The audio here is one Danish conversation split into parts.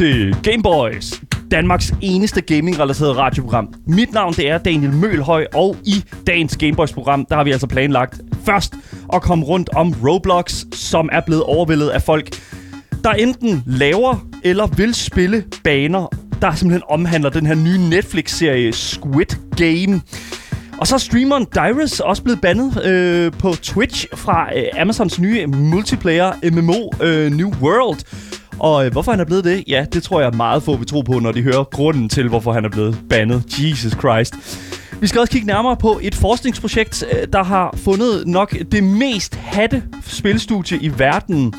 til Gameboys, Danmarks eneste gaming-relateret radioprogram. Mit navn det er Daniel Mølhøj, og i dagens Gameboys-program, der har vi altså planlagt først at komme rundt om Roblox, som er blevet overvældet af folk, der enten laver eller vil spille baner, der simpelthen omhandler den her nye Netflix-serie Squid Game. Og så er streameren Dyrus også blevet bandet øh, på Twitch fra øh, Amazons nye multiplayer MMO øh, New World. Og øh, hvorfor han er blevet det, ja, det tror jeg meget få vil tro på, når de hører grunden til, hvorfor han er blevet bandet. Jesus Christ. Vi skal også kigge nærmere på et forskningsprojekt, øh, der har fundet nok det mest hatte spilstudie i verden.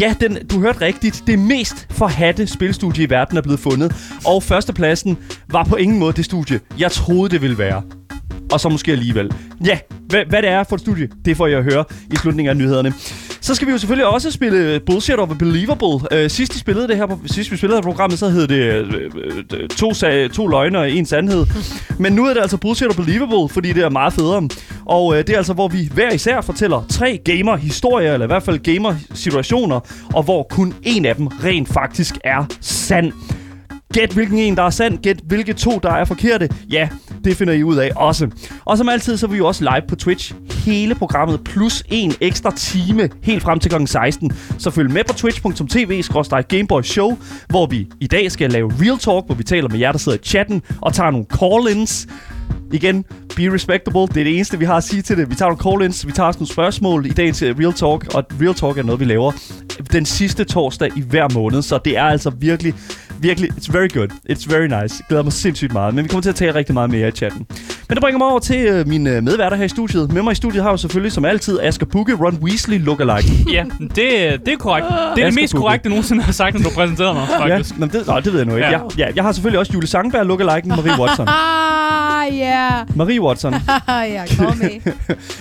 Ja, den, du hørte rigtigt. Det mest forhatte spilstudie i verden er blevet fundet. Og førstepladsen var på ingen måde det studie, jeg troede, det ville være. Og så måske alligevel. Ja, hvad, hvad det er for et studie, det får jeg at høre i slutningen af nyhederne. Så skal vi jo selvfølgelig også spille Bullshit over Believable. Øh, sidst, de spillede det her, på, sidst vi spillede det her programmet, så hed det øh, øh to, sag, to løgne og en sandhed. Men nu er det altså Bullshit over Believable, fordi det er meget federe. Og øh, det er altså, hvor vi hver især fortæller tre gamer-historier, eller i hvert fald gamer-situationer, og hvor kun en af dem rent faktisk er sand. Gæt hvilken en, der er sand. Gæt hvilke to, der er forkerte. Ja, det finder I ud af også. Og som altid, så er vi jo også live på Twitch. Hele programmet plus en ekstra time helt frem til kl. 16. Så følg med på twitch.tv Gameboy Show, hvor vi i dag skal lave Real Talk, hvor vi taler med jer, der sidder i chatten og tager nogle call-ins. Igen, be respectable. Det er det eneste, vi har at sige til det. Vi tager nogle call-ins, vi tager også nogle spørgsmål i dag til Real Talk, og Real Talk er noget, vi laver den sidste torsdag i hver måned, så det er altså virkelig, virkelig, it's very good. It's very nice. Jeg glæder mig sindssygt meget, men vi kommer til at tale rigtig meget mere i chatten. Men det bringer mig over til øh, mine medværter her i studiet. Med mig i studiet har jeg selvfølgelig som altid Asger Bukke, Ron Weasley lookalike. Ja, det, det er korrekt. Det er det mest Bukke. korrekte, du nogensinde har sagt, når du præsenterer mig, ja, faktisk. nå, det, nej, det ved jeg nu ikke. Ja. Ja. Ja, jeg har selvfølgelig også Julie Sangberg lookaliken, Marie Watson. Ah, ja. Marie Watson. ja, kom med.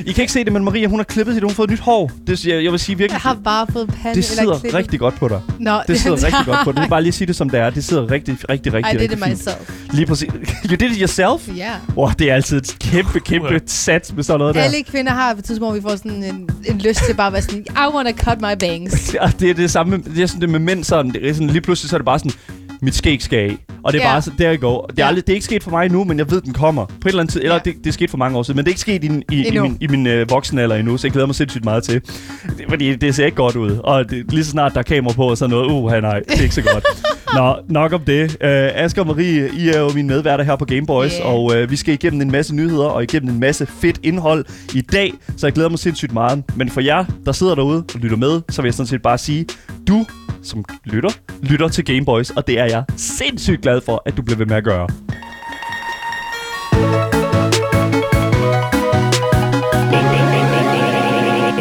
I kan ikke se det, men Maria, hun har klippet sit, hun har fået et nyt hår. Det, jeg, jeg vil sige virkelig, Jeg har bare fået pande det eller sidder klippet. rigtig godt på dig. Nå, Det sidder rigtig godt på dig. Det er bare lige sige det, som det er. Det sidder rigtig, rigtig, rigtig, I did rigtig it fint. myself. Lige præcis. You did it yourself? Ja. Wow, det er altid et kæmpe, kæmpe sats med sådan noget der. Alle kvinder har på et tidspunkt, hvor vi får sådan en, en lyst til bare at være sådan, I wanna cut my bangs. Ja, det er det samme. Det er sådan det med mænd sådan. Det er sådan lige pludselig så er det bare sådan, mit skæg skal af. Og det er Ja. bare så, der I go. Det er, Ja. aldrig, det er ikke sket for mig endnu, men jeg ved, den kommer. På et eller andet tid. Eller Ja. det, det er sket for mange år siden, men det er ikke sket i, i, i Endnu. min, i min øh, voksne alder endnu, så jeg glæder mig sindssygt meget til. Det, fordi det ser ikke godt ud. Og det, lige så snart der er kamera på og sådan noget, uh, nej, det er ikke så godt. Nå, nok om det. Uh, Asger og Marie, I er jo mine medværter her på Gameboys, Yeah. og uh, vi skal igennem en masse nyheder og igennem en masse fedt indhold i dag, så jeg glæder mig sindssygt meget. Men for jer, der sidder derude og lytter med, så vil jeg sådan set bare sige, du som lytter, lytter til Gameboys, og det er jeg sindssygt glad for, at du bliver ved med at gøre.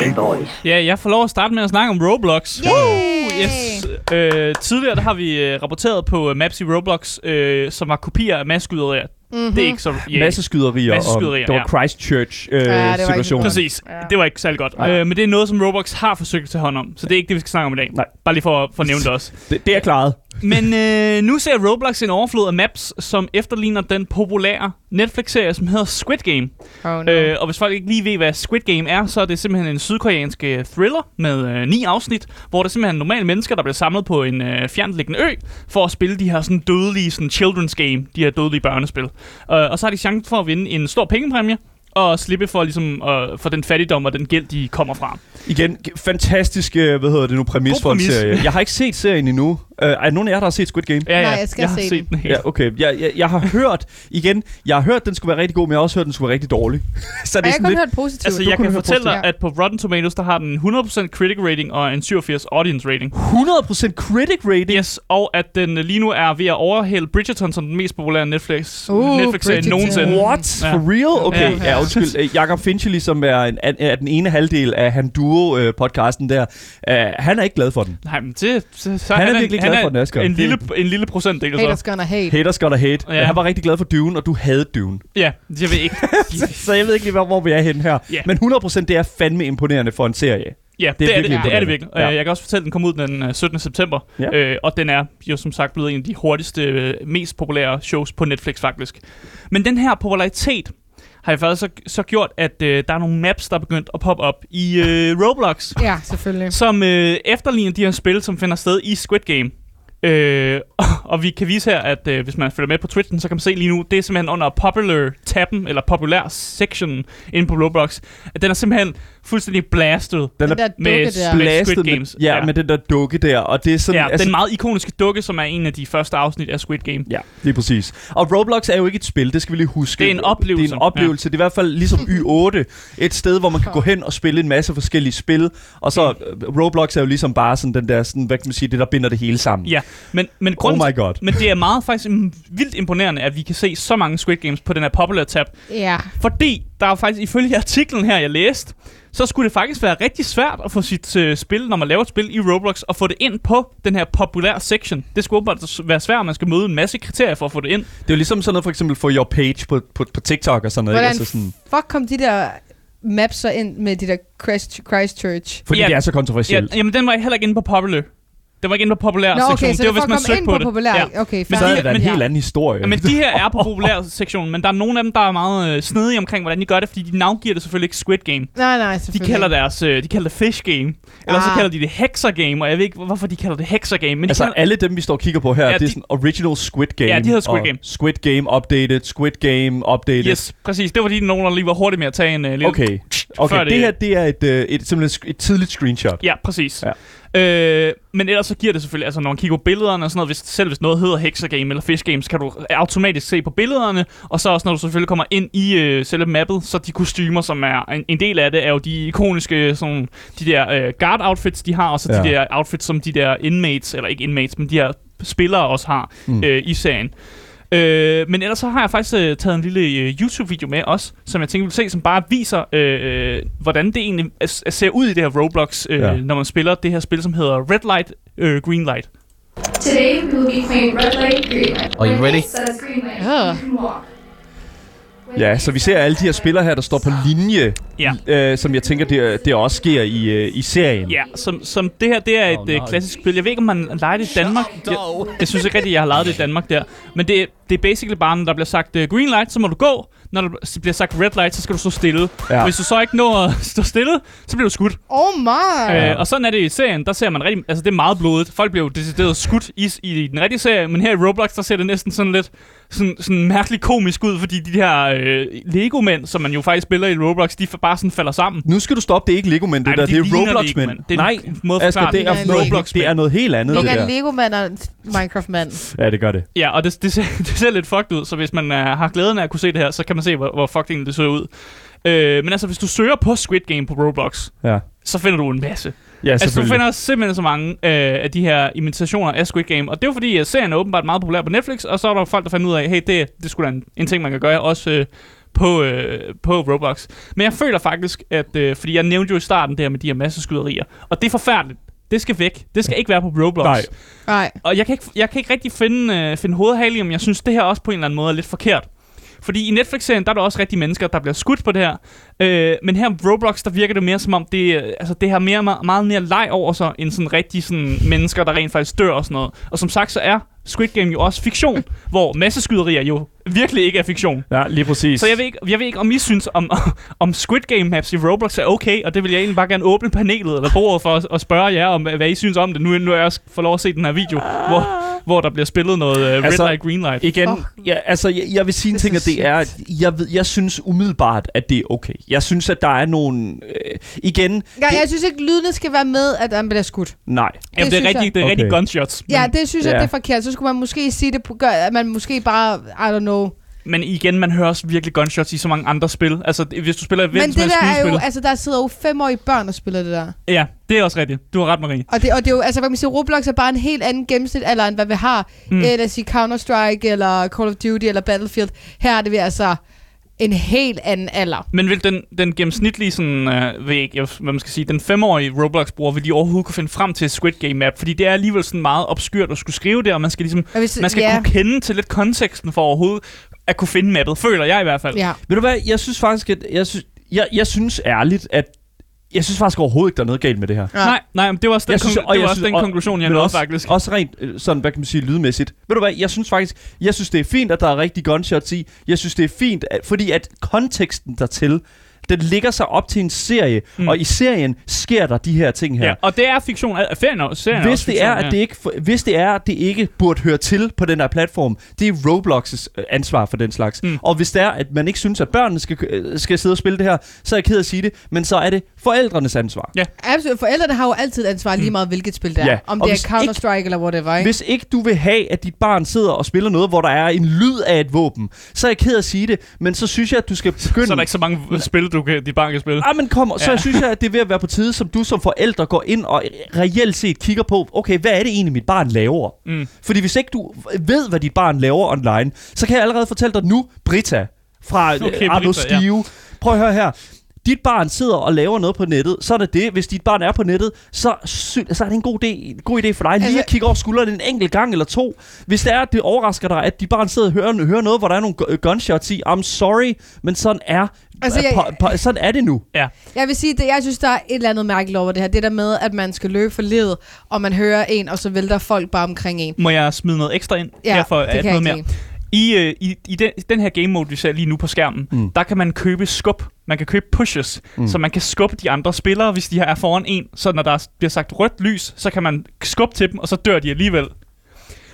Gameboys. Ja, jeg får lov at starte med at snakke om Roblox. Yay! Yes. Øh, tidligere der har vi øh, rapporteret på uh, Maps i Roblox, øh, som var kopier af masseskyderier. Mm-hmm. Det er ikke så... Yeah. Masse skyderier, Masse skyderier, og det var ja. Christchurch øh, Ja, det var situationen. Præcis. Ja. Det var ikke særlig godt. Nej. Øh, men det er noget, som Roblox har forsøgt at tage hånd om. Så det er ikke det, vi skal snakke om i dag. Nej. Bare lige for, for at nævne det også. Det, det er klaret. Men øh, nu ser Roblox en overflod af maps, som efterligner den populære Netflix-serie, som hedder Squid Game. Oh, no. Øh, og hvis folk ikke lige ved, hvad Squid Game er, så er det simpelthen en sydkoreansk øh, thriller med øh, ni afsnit, hvor der simpelthen er normale mennesker, der bliver samlet på en øh, fjernliggende ø, for at spille de her sådan dødelige sådan children's game, de her dødelige børnespil. Øh, og så har de chance for at vinde en stor pengepræmie, og slippe for, ligesom, øh, for den fattigdom og den gæld, de kommer fra. Igen, fantastisk, øh, hvad hedder det nu, præmis God for en præmis. serie. Jeg har ikke set serien endnu. Uh, er der nogen af jer, der har set Squid Game? Ja, ja, Nej, jeg skal jeg har se set den. Ja, okay. Jeg, jeg, jeg har hørt, igen, jeg har hørt, den skulle være rigtig god, men jeg har også hørt, den skulle være rigtig dårlig. så det er jeg har kun lidt... hørt positivt. Altså, Du jeg kan fortælle dig, at på Rotten Tomatoes, der har den 100% critic rating og en 87 audience rating. 100% critic rating. Yes, og at den øh, lige nu er ved at overhale Bridgerton som den mest populære Netflix, Uh, Netflix-serie nogensinde. What? Ja. For real? Okay, Ja. ja, ja undskyld. Øh, Jakob Finchley, som er, en, er, den ene halvdel af Han Duo-podcasten der, uh, han er ikke glad for den. Nej, men det, så, så Han er en- virkelig glad for den, Asger. En lille, en lille procentdel, så. Haters gonna hate. Haters gotta hate. Ja. Ja. Han var rigtig glad for Dune, og du havde Dune. Ja, jeg ved ikke. så jeg ved ikke lige, hvor, hvor vi er henne her. Ja. Men 100% det er fandme imponerende for en serie. Ja, det, Det er det, er, det, virkelig det er det virkelig. Ja. Ja. Jeg kan også fortælle, at den kom ud den øh, 17. september, Ja. øh, og den er jo som sagt blevet en af de hurtigste, øh, mest populære shows på Netflix faktisk. Men den her popularitet har jeg faktisk så, så gjort, at øh, der er nogle maps, der er begyndt at poppe op i øh, Roblox, Ja, selvfølgelig. som øh, efterligner de her spil, som finder sted i Squid Game. Øh, og vi kan vise her, at øh, hvis man følger med på Twitchen, så kan man se lige nu, det er simpelthen under popular-tabben, eller populær-sectionen inde på Roblox, at den er simpelthen fuldstændig blasted Den er der med, dukke der. med Squid blastet med, Games. ja, med den der dukke der, og det er sådan... ja, den meget ikoniske dukke, som er en af de første afsnit af Squid Game. Ja, lige præcis. Og Roblox er jo ikke et spil, det skal vi lige huske. Det er en oplevelse. Det er en oplevelse. Ja. Det er i hvert fald ligesom Y8, et sted, hvor man kan gå hen og spille en masse forskellige spil. Og så øh, Roblox er jo ligesom bare sådan den der, sådan, hvad kan man sige, det der binder det hele sammen. Ja, men, men Oh grunden, my god. men det er meget faktisk mm, vildt imponerende, at vi kan se så mange Squid Games på den her popular tab. Ja. Fordi der er faktisk, ifølge artiklen her, jeg læste, så skulle det faktisk være rigtig svært at få sit øh, spil, når man laver et spil i Roblox, og få det ind på den her populære section. Det skulle åbenbart være svært, at man skal møde en masse kriterier for at få det ind. Det er jo ligesom sådan noget, for eksempel for your page på, på, på TikTok og sådan noget. Ikke? Hvordan Altså sådan, fuck kom de der maps så ind med de der Christ, Christchurch? fordi Ja. det er så Ja, kontroversielt. jamen, den var heller ikke inde på popular. Den var ikke inde på populær Nå, sektion. okay, så det var, det hvis man søgte ind på, på det. populær. Ja. Okay, Men så er de- det en helt anden historie. Ja, men de her er på populær sektionen, men der er nogle af dem, der er meget øh, snedige omkring, hvordan de gør det, fordi de navngiver det selvfølgelig ikke Squid Game. Nej, nej, De selvfølgelig. kalder, deres, øh, de kalder det Fish Game, eller så Ah. kalder de det Hexer Game, og jeg ved ikke, hvorfor de kalder det Hexer Game. Men de Altså kalder, alle dem, vi står og kigger på her, Ja, det er de- sådan original Squid Game. Ja, de hedder Squid Game. Squid Game updated, Squid Game updated. Yes, præcis. Det var fordi, nogen der lige var hurtigt med at tage en uh, lille... Okay, okay. det, her det er et, øh, et, simpelthen et tidligt screenshot. Ja, præcis. Ja. Øh, men ellers så giver det selvfølgelig, altså når man kigger på billederne og sådan noget, hvis, selv hvis noget hedder Hexer Game eller Fish Game, så kan du automatisk se på billederne, og så også når du selvfølgelig kommer ind i øh, selve mappet, så de kostymer, som er en, en del af det, er jo de ikoniske, sådan, de der øh, guard outfits, de har, og så ja. de der outfits, som de der inmates, eller ikke inmates, men de her spillere også har Mm. øh, i serien. Øh, men ellers så har jeg faktisk øh, taget en lille øh, YouTube-video med også, som jeg tænker, vi vil se, som bare viser, øh, øh, hvordan det egentlig er- er- ser ud i det her Roblox, øh, Ja. når man spiller det her spil, som hedder Red Light, øh, Green Light. Today we will be playing red light, green light. Are you ready? says green light, Yeah. you can walk. Ja, så vi ser alle de her spillere her, der står på linje, Ja. øh, som jeg tænker, det, det også sker i, øh, i serien. Ja, som, som det her, det er et Oh, no. klassisk spil. Jeg ved ikke, om man leger det i Danmark. Jeg, jeg synes ikke rigtigt, jeg har lejet det i Danmark der. Men det, det er basically bare, når der bliver sagt uh, green light, så må du gå. Når der bliver sagt red light, så skal du stå stille. Ja. Hvis du så ikke når at stå stille, så bliver du skudt. Oh my! Øh, og sådan er det i serien. Der ser man rigtig... Altså, det er meget blodet. Folk bliver jo decideret skudt i, i den rigtige serie. Men her i Roblox, der ser det næsten sådan lidt sådan, sådan mærkeligt komisk ud, fordi de her øh, Lego-mænd, som man jo faktisk spiller i Roblox, de bare sådan falder sammen. Nu skal du stoppe, det er ikke Lego Men det Ej, der, det, de er ligner Roblox Lego-mænd. Men. Det er Nej, en måde Asger, det er, det. Det er Roblox det er noget helt andet. Det Det er der. Lego-mand og Minecraft-mand. Ja, det gør det. Ja, og det, det, ser, det ser lidt fucked ud, så hvis man uh, har glæden af at kunne se det her, så kan man se, hvor, hvor egentlig det ser ud. Øh, men altså, hvis du søger på Squid Game på Roblox, Ja, så finder du en masse. ja Altså, du finder simpelthen så mange øh, af de her imitationer af Squid Game. Og det er jo fordi, at serien er åbenbart meget populær på Netflix, og så er der folk, der fandt ud af, hey, det, det skulle da en, en ting, man kan gøre, også øh, på, øh, på Roblox. Men jeg føler faktisk, at... Øh, fordi jeg nævnte jo i starten det her med de her masseskyderier, og det er forfærdeligt. Det skal væk. Det skal ikke være på Roblox. Nej. Nej. Og jeg kan ikke, jeg kan ikke rigtig finde, øh, finde hovedhale i, om jeg synes, det her også på en eller anden måde er lidt forkert. Fordi i Netflix-serien, der er der også rigtig mennesker, der bliver skudt på det her. Øh, men her Roblox, der virker det mere som om, det, altså, det har mere, meget, meget mere leg over sig, end sådan rigtig sådan, mennesker, der rent faktisk dør og sådan noget. Og som sagt, så er Squid Game jo også fiktion, hvor masseskyderier jo virkelig ikke er fiktion. Ja, lige præcis. Så jeg ved ikke, jeg ved ikke om I synes, om, om Squid Game maps i Roblox er okay, og det vil jeg egentlig bare gerne åbne panelet eller bordet for at, at spørge jer om, hvad I synes om det. Nu, nu er jeg også får lov at se den her video, hvor, hvor der bliver spillet noget uh, red Altså, light, green light. Igen, Fuck. ja, altså, jeg, jeg vil sige en Det ting, er at det er, at jeg, ved, jeg synes umiddelbart, at det er okay. Jeg synes, at der er nogle... Øh, igen, Ja, jeg synes ikke, lydene skal være med, at han bliver skudt. nej. Jamen, det er synes rigtig, jeg. det er rigtig Okay. gunshots. Men, Ja, det synes jeg, Ja. det er forkert. Så skulle man måske sige det, på, gør, at man måske bare, I don't know. Men igen, man hører også virkelig gunshots i så mange andre spil. Altså, hvis du spiller et Men det der er jo, altså der sidder jo femårige børn og spiller det der. Ja, det er også rigtigt. Du har ret, Marie. Og det, og det er jo, altså hvad man siger, Roblox er bare en helt anden gennemsnitsalder, end hvad vi har. Mm. Øh, lad os sige Counter-Strike, eller Call of Duty, eller Battlefield. Her er det ved altså en helt anden alder. Men vil den, den gennemsnitlige, sådan, øh, ved jeg hvad man skal sige, den femårige Roblox-bruger, vil de overhovedet kunne finde frem til Squid Game map? Fordi det er alligevel sådan meget obskyrt at skulle skrive det, og man skal ligesom hvis, Man skal ja, kunne kende til lidt konteksten for overhovedet at kunne finde mappet, føler jeg i hvert fald. ja. Ved du hvad, jeg synes faktisk, at jeg synes, jeg, jeg synes ærligt, at jeg synes faktisk overhovedet ikke, der er noget galt med det her. Ja. Nej, nej, men det var også den, Jeg synes- og det var også synes- den og- konklusion, jeg nåede også, faktisk. Også rent øh, sådan, hvad kan man sige, lydmæssigt. Ved du hvad, jeg synes faktisk, jeg synes det er fint, at der er rigtig gunshots i. Jeg synes det er fint, at, fordi at konteksten dertil, den ligger sig op til en serie, Mm. mm. og i serien sker der de her ting her. Ja, og det er fiktion. Er, er, serien er Hvis også det, fiktion, er, at det ikke, hvis det er, at det ikke burde høre til på den her platform, det er Roblox's øh, ansvar for den slags. Mm. Mm. Og hvis det er, at man ikke synes, at børnene skal, øh, skal sidde og spille det her, så er jeg ked af at sige det, men så er det forældrenes ansvar. Ja. Absolut. Forældrene har jo altid ansvar lige meget, hvilket spil det er. Mm. Ja, Om og det er Counter-Strike eller whatever, ikke? Hvis ikke du vil have, at dit barn sidder og spiller noget, hvor der er en lyd af et våben, så er jeg ked af at sige det, men så synes jeg, at du skal begynde... Så er der ikke så mange spil, du kan, dit barn kan spille. Ah, men kom, så Ja. synes jeg, at det er ved at være på tide, som du som forældre går ind og reelt set kigger på, okay, hvad er det egentlig, mit barn laver? Mm. Fordi hvis ikke du ved, hvad dit barn laver online, så kan jeg allerede fortælle dig nu, Brita fra Okay, Arno Britta, ja. Skive. Prøv at høre her. Dit barn sidder og laver noget på nettet, så er det det. Hvis dit barn er på nettet, så, sy- så er det en god, idé, en god idé for dig lige Altså- at kigge over skulderen en enkelt gang eller to. Hvis det er, at det overrasker dig, at dit barn sidder og hører, hører noget, hvor der er nogle gu- gunshots i, I'm sorry, men sådan er, Altså, jeg- på, på, sådan er det nu. Jeg vil sige, at jeg synes, der er et eller andet mærkeligt over det her. Det der med, at man skal løbe for livet, og man hører en, og så vælter folk bare omkring en. Må jeg smide noget ekstra ind? Ja, her for det at kan jeg noget ikke mere. I, øh, i, i den, den her game mode, vi ser lige nu på skærmen, mm. Der kan man købe skub. Man kan købe pushes, mm. Så man kan skubbe de andre spillere, hvis de er foran en. Så når der bliver sagt rødt lys, så kan man skubbe til dem, og så dør de alligevel.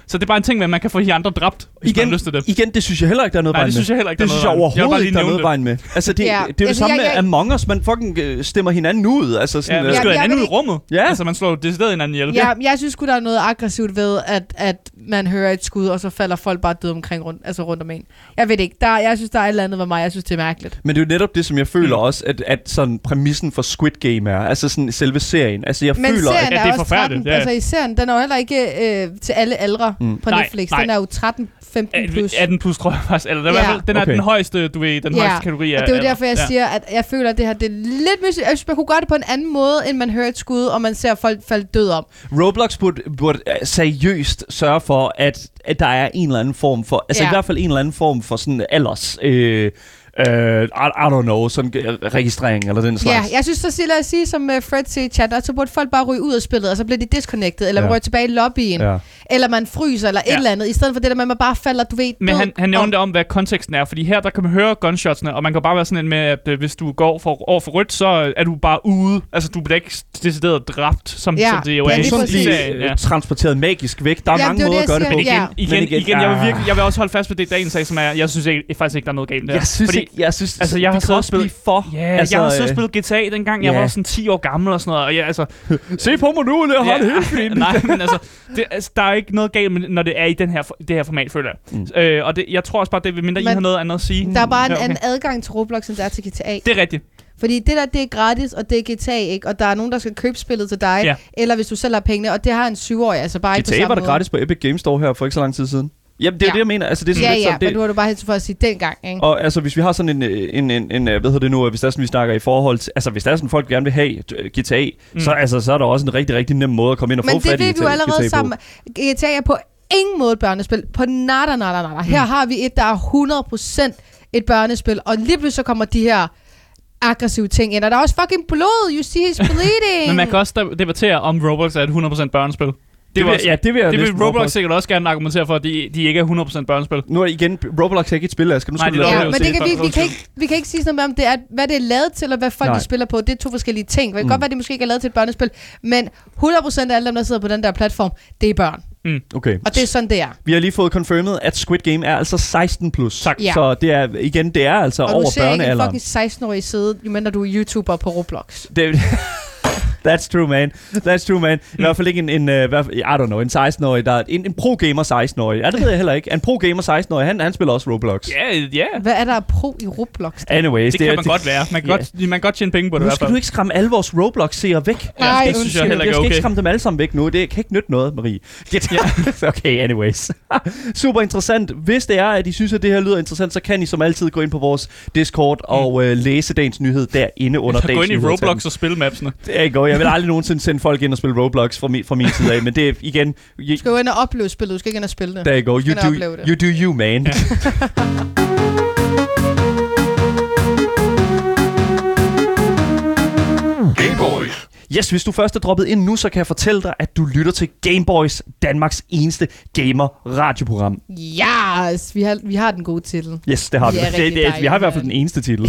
Så det er bare en ting med, at man kan få de andre dræbt, hvis igen, man har lyst til det. igen, det synes jeg heller ikke, der er noget Nej, vejen det med. synes jeg heller ikke, Det der er synes jeg noget vejen. vil bare overhovedet lige ikke, der er nævne noget det. vejen med. Altså, det, Ja, det er jo det altså, samme jeg- med jeg- Among Us. Man fucking øh, stemmer hinanden ud. Altså Ja, sådan, man øh, skyder jeg hinanden ud vil i rummet. Ja. Altså, man slår decideret hinanden ihjel. Ja, jeg synes sgu, der er noget aggressivt ved, at, at man hører et skud, og så falder folk bare døde omkring rundt, altså rundt om en. Jeg ved det ikke. Der, jeg synes, der er et eller andet ved mig. Jeg synes, det er mærkeligt. Men det er jo netop det, som jeg føler Mm. også, at, at sådan præmissen for Squid Game er. Altså sådan selve serien. Altså jeg Men føler, serien at... Ja, er, det er også forfærdeligt, 13, ja. altså i serien, den er jo heller ikke øh, til alle aldre Mm. på Nej, Netflix. nej. Den er jo 13, 15 plus. 18 plus, tror jeg faktisk. Eller er i hvert fald, den er Okay. den højeste, du ved, den Ja, højeste kategori af Og det er jo derfor, jeg Ja. siger, at jeg føler, at det her det er lidt mystisk. Jeg synes, man kunne gøre det på en anden måde, end man hører et skud, og man ser folk falde død om. Roblox burde, burde øh, seriøst sørge for, at, at der er en eller anden form for... Altså Ja. i hvert fald en eller anden form for sådan alders... Øh, øh, I, I don't know, sådan øh, registrering eller den Ja, slags. jeg synes så siger, lad os sige, som uh, Fred siger i chat, at så burde folk bare ryge ud af spillet, og så bliver de disconnected, eller Ja. ja. ryge tilbage i lobbyen, ja. Ja. eller man fryser, eller Ja. et eller andet, i stedet for det der med, at man bare falder, du ved, Men han, han om. nævnte om, hvad konteksten er, fordi her der kan man høre gunshotsene, og man kan bare være sådan en med, at øh, hvis du går for, over for rødt, så er du bare ude. Altså, du bliver ikke decideret dræbt, som, Ja, som det jo ja, er lige Sådan blive Ja. øh, transporteret magisk væk. Der er Jamen, mange det er måder det, at gøre det på. Men igen, Ja. igen, igen, jeg vil virkelig, jeg vil også holde fast ved det, Dagen sagde, som er, jeg synes ikke, faktisk ikke, der er noget galt der. Jeg synes ikke, jeg synes, altså, jeg har det også spillet- for... Ja, altså, altså, jeg har så øh, spillet GTA dengang, jeg ja. var sådan 10 år gammel og sådan noget, og jeg, altså, Se på mig nu, jeg har det helt fint. Nej, men altså, det, altså, der er ikke noget galt, med, når det er i den her, det her format, føler jeg. Mm. Øh, og det, jeg tror også bare, det vil mindre, I Men har noget andet at sige. Der er bare en Ja, okay. anden adgang til Roblox, end der er til GTA. Det er rigtigt. Fordi det der, det er gratis, og det er GTA, ikke? Og der er nogen, der skal købe spillet til dig, Ja. eller hvis du selv har pengene, og det har en syvårig, altså bare ikke på GTA samme var det måde. gratis på Epic Games Store her for ikke så lang tid siden. Jamen, det er Ja. det, jeg mener. Altså, det er sådan Ja, lidt ja, som men det, nu har du bare helt for at sige dengang, ikke? Og altså, hvis vi har sådan en, øh, en, en, en, øh, hvad hedder det nu, hvis der er sådan, vi snakker i forhold til, altså hvis der er sådan, folk gerne vil have øh, GTA, Mm. mm. så, altså, så er der også en rigtig, rigtig nem måde at komme ind og Men få det fat i ved vi jo GTA allerede på. sammen. GTA er på ingen måde et børnespil. På nada, nada, nada. Her har vi et, der er 100% et børnespil, og lige pludselig så kommer de her aggressive ting ind. Og der er også fucking blod. You see he's bleeding. Men man kan også debattere, om Roblox er et 100% børnespil. Det, Det vil, også, ja, det vil jeg det vil Roblox sikkert også gerne argumentere for, at de, de ikke er 100% børnespil. Nu er igen, Roblox er ikke et spil, Asger. Nu Nej, skal det du er Ja, det men det kan, vi, vi, kan ikke, vi kan ikke sige sådan noget om, det er, hvad det er lavet til, og hvad folk Nej. de spiller på. Det er to forskellige ting. Det kan Mm. godt være, at det måske ikke er lavet til et børnespil, men 100% af alle dem, der sidder på den der platform, det er børn. Okay. Og det er sådan, det er. Vi har lige fået confirmed, at Squid Game er altså 16 plus. Tak. Ja. Så det er, igen, det er altså Og du over ser ikke en børnealderen. fucking 16-årig sidde, jo mindre du er YouTuber på Roblox. Det, That's true, man. That's true, man. I hvert fald ikke en, en uh, hvad, I don't know, en 16-årig, der er en, en pro-gamer 16-årig. Ja, det ved jeg heller ikke. En pro-gamer 16-årig, han, han spiller også Roblox. Ja, ja. Hvad er der pro i Roblox? Anyways, Det kan er- man godt være. Man kan, Ja. godt, man kan godt tjene penge på det i Nu hvert skal fald. du ikke skræmme alle vores Roblox-seere væk. Nej, det synes jeg heller Jeg ikke skal er ikke skræmme dem alle sammen væk nu. Det kan ikke nytte noget, Marie. Get okay, anyways. Super interessant. Hvis det er, at I synes, at det her lyder interessant, så kan I som altid gå ind på vores Discord og uh, læse dagens nyhed derinde under dagens gå ind i. Roblox og spille mapsene. Der går. Jeg vil aldrig nogensinde sende folk ind og spille Roblox fra min, fra min side af, men det er igen... Du skal jo ind og opleve spillet, du skal ikke ind og spille det. There you go. You do, you do you, man. Yes, hvis du først er droppet ind nu, så kan jeg fortælle dig, at du lytter til Gameboys, Danmarks eneste gamer-radioprogram. Yes, vi har, vi har den gode titel. Yes, det har Vi er Det, rigtig det, vi har i hvert fald den eneste titel.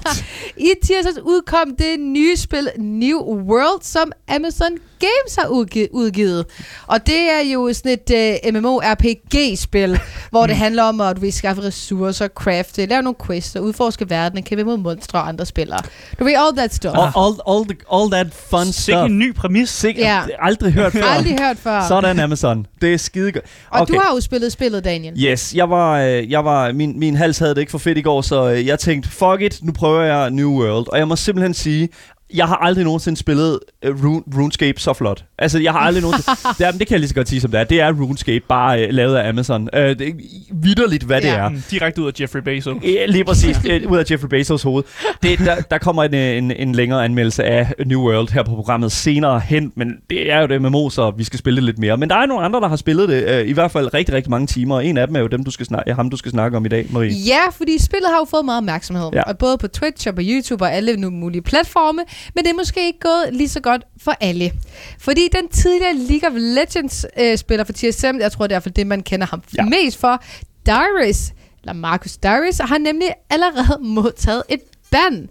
I tirsdags udkom det nye spil New World, som Amazon Games har udgivet. Og det er jo sådan et uh, MMORPG-spil, hvor det handler om at du vil skaffe ressourcer, crafte, lave nogle quests, og udforske verden, kæmpe mod monstre og andre spillere. Du ved, all that stuff. all, all, all, the, all that fun Sikke stuff. en ny præmis. Sikkert. Ja. Aldrig hørt før. Aldrig hørt før. Sådan Amazon. Det er skide godt. Og du har jo spillet spillet, Daniel. Yes, jeg var, øh, jeg var min, min hals havde det ikke for fedt i går, så øh, jeg tænkte, fuck it, nu prøver jeg New World. Og jeg må simpelthen sige, jeg har aldrig nogensinde spillet uh, Rune, RuneScape så flot. Altså, jeg har aldrig nogensinde... det, er, det kan jeg lige så godt sige, som det er. Det er RuneScape, bare uh, lavet af Amazon. Uh, det er vidderligt, hvad det Ja. er. Mm, Direkte ud af Jeffrey Bezos. Ja, lige præcis. Øh, ud af Jeffrey Bezos hoved. Det, der, der kommer en, en, en længere anmeldelse af New World her på programmet senere hen, men det er jo det MMO, så vi skal spille det lidt mere. Men der er nogle andre, der har spillet det, øh, i hvert fald rigtig, rigtig mange timer, og en af dem er jo dem, du skal snakke, ham, du skal snakke om i dag, Marie. Ja, fordi spillet har jo fået meget opmærksomhed. Ja. Ja. Og både på Twitch og på YouTube og alle nu mulige platforme. Men det er måske ikke gået lige så godt for alle. Fordi den tidligere League of Legends øh, spiller for TSM, jeg tror det er for det, man kender ham Ja. mest for, Dyrus, eller Marcus Dyrus, har nemlig allerede modtaget et ban.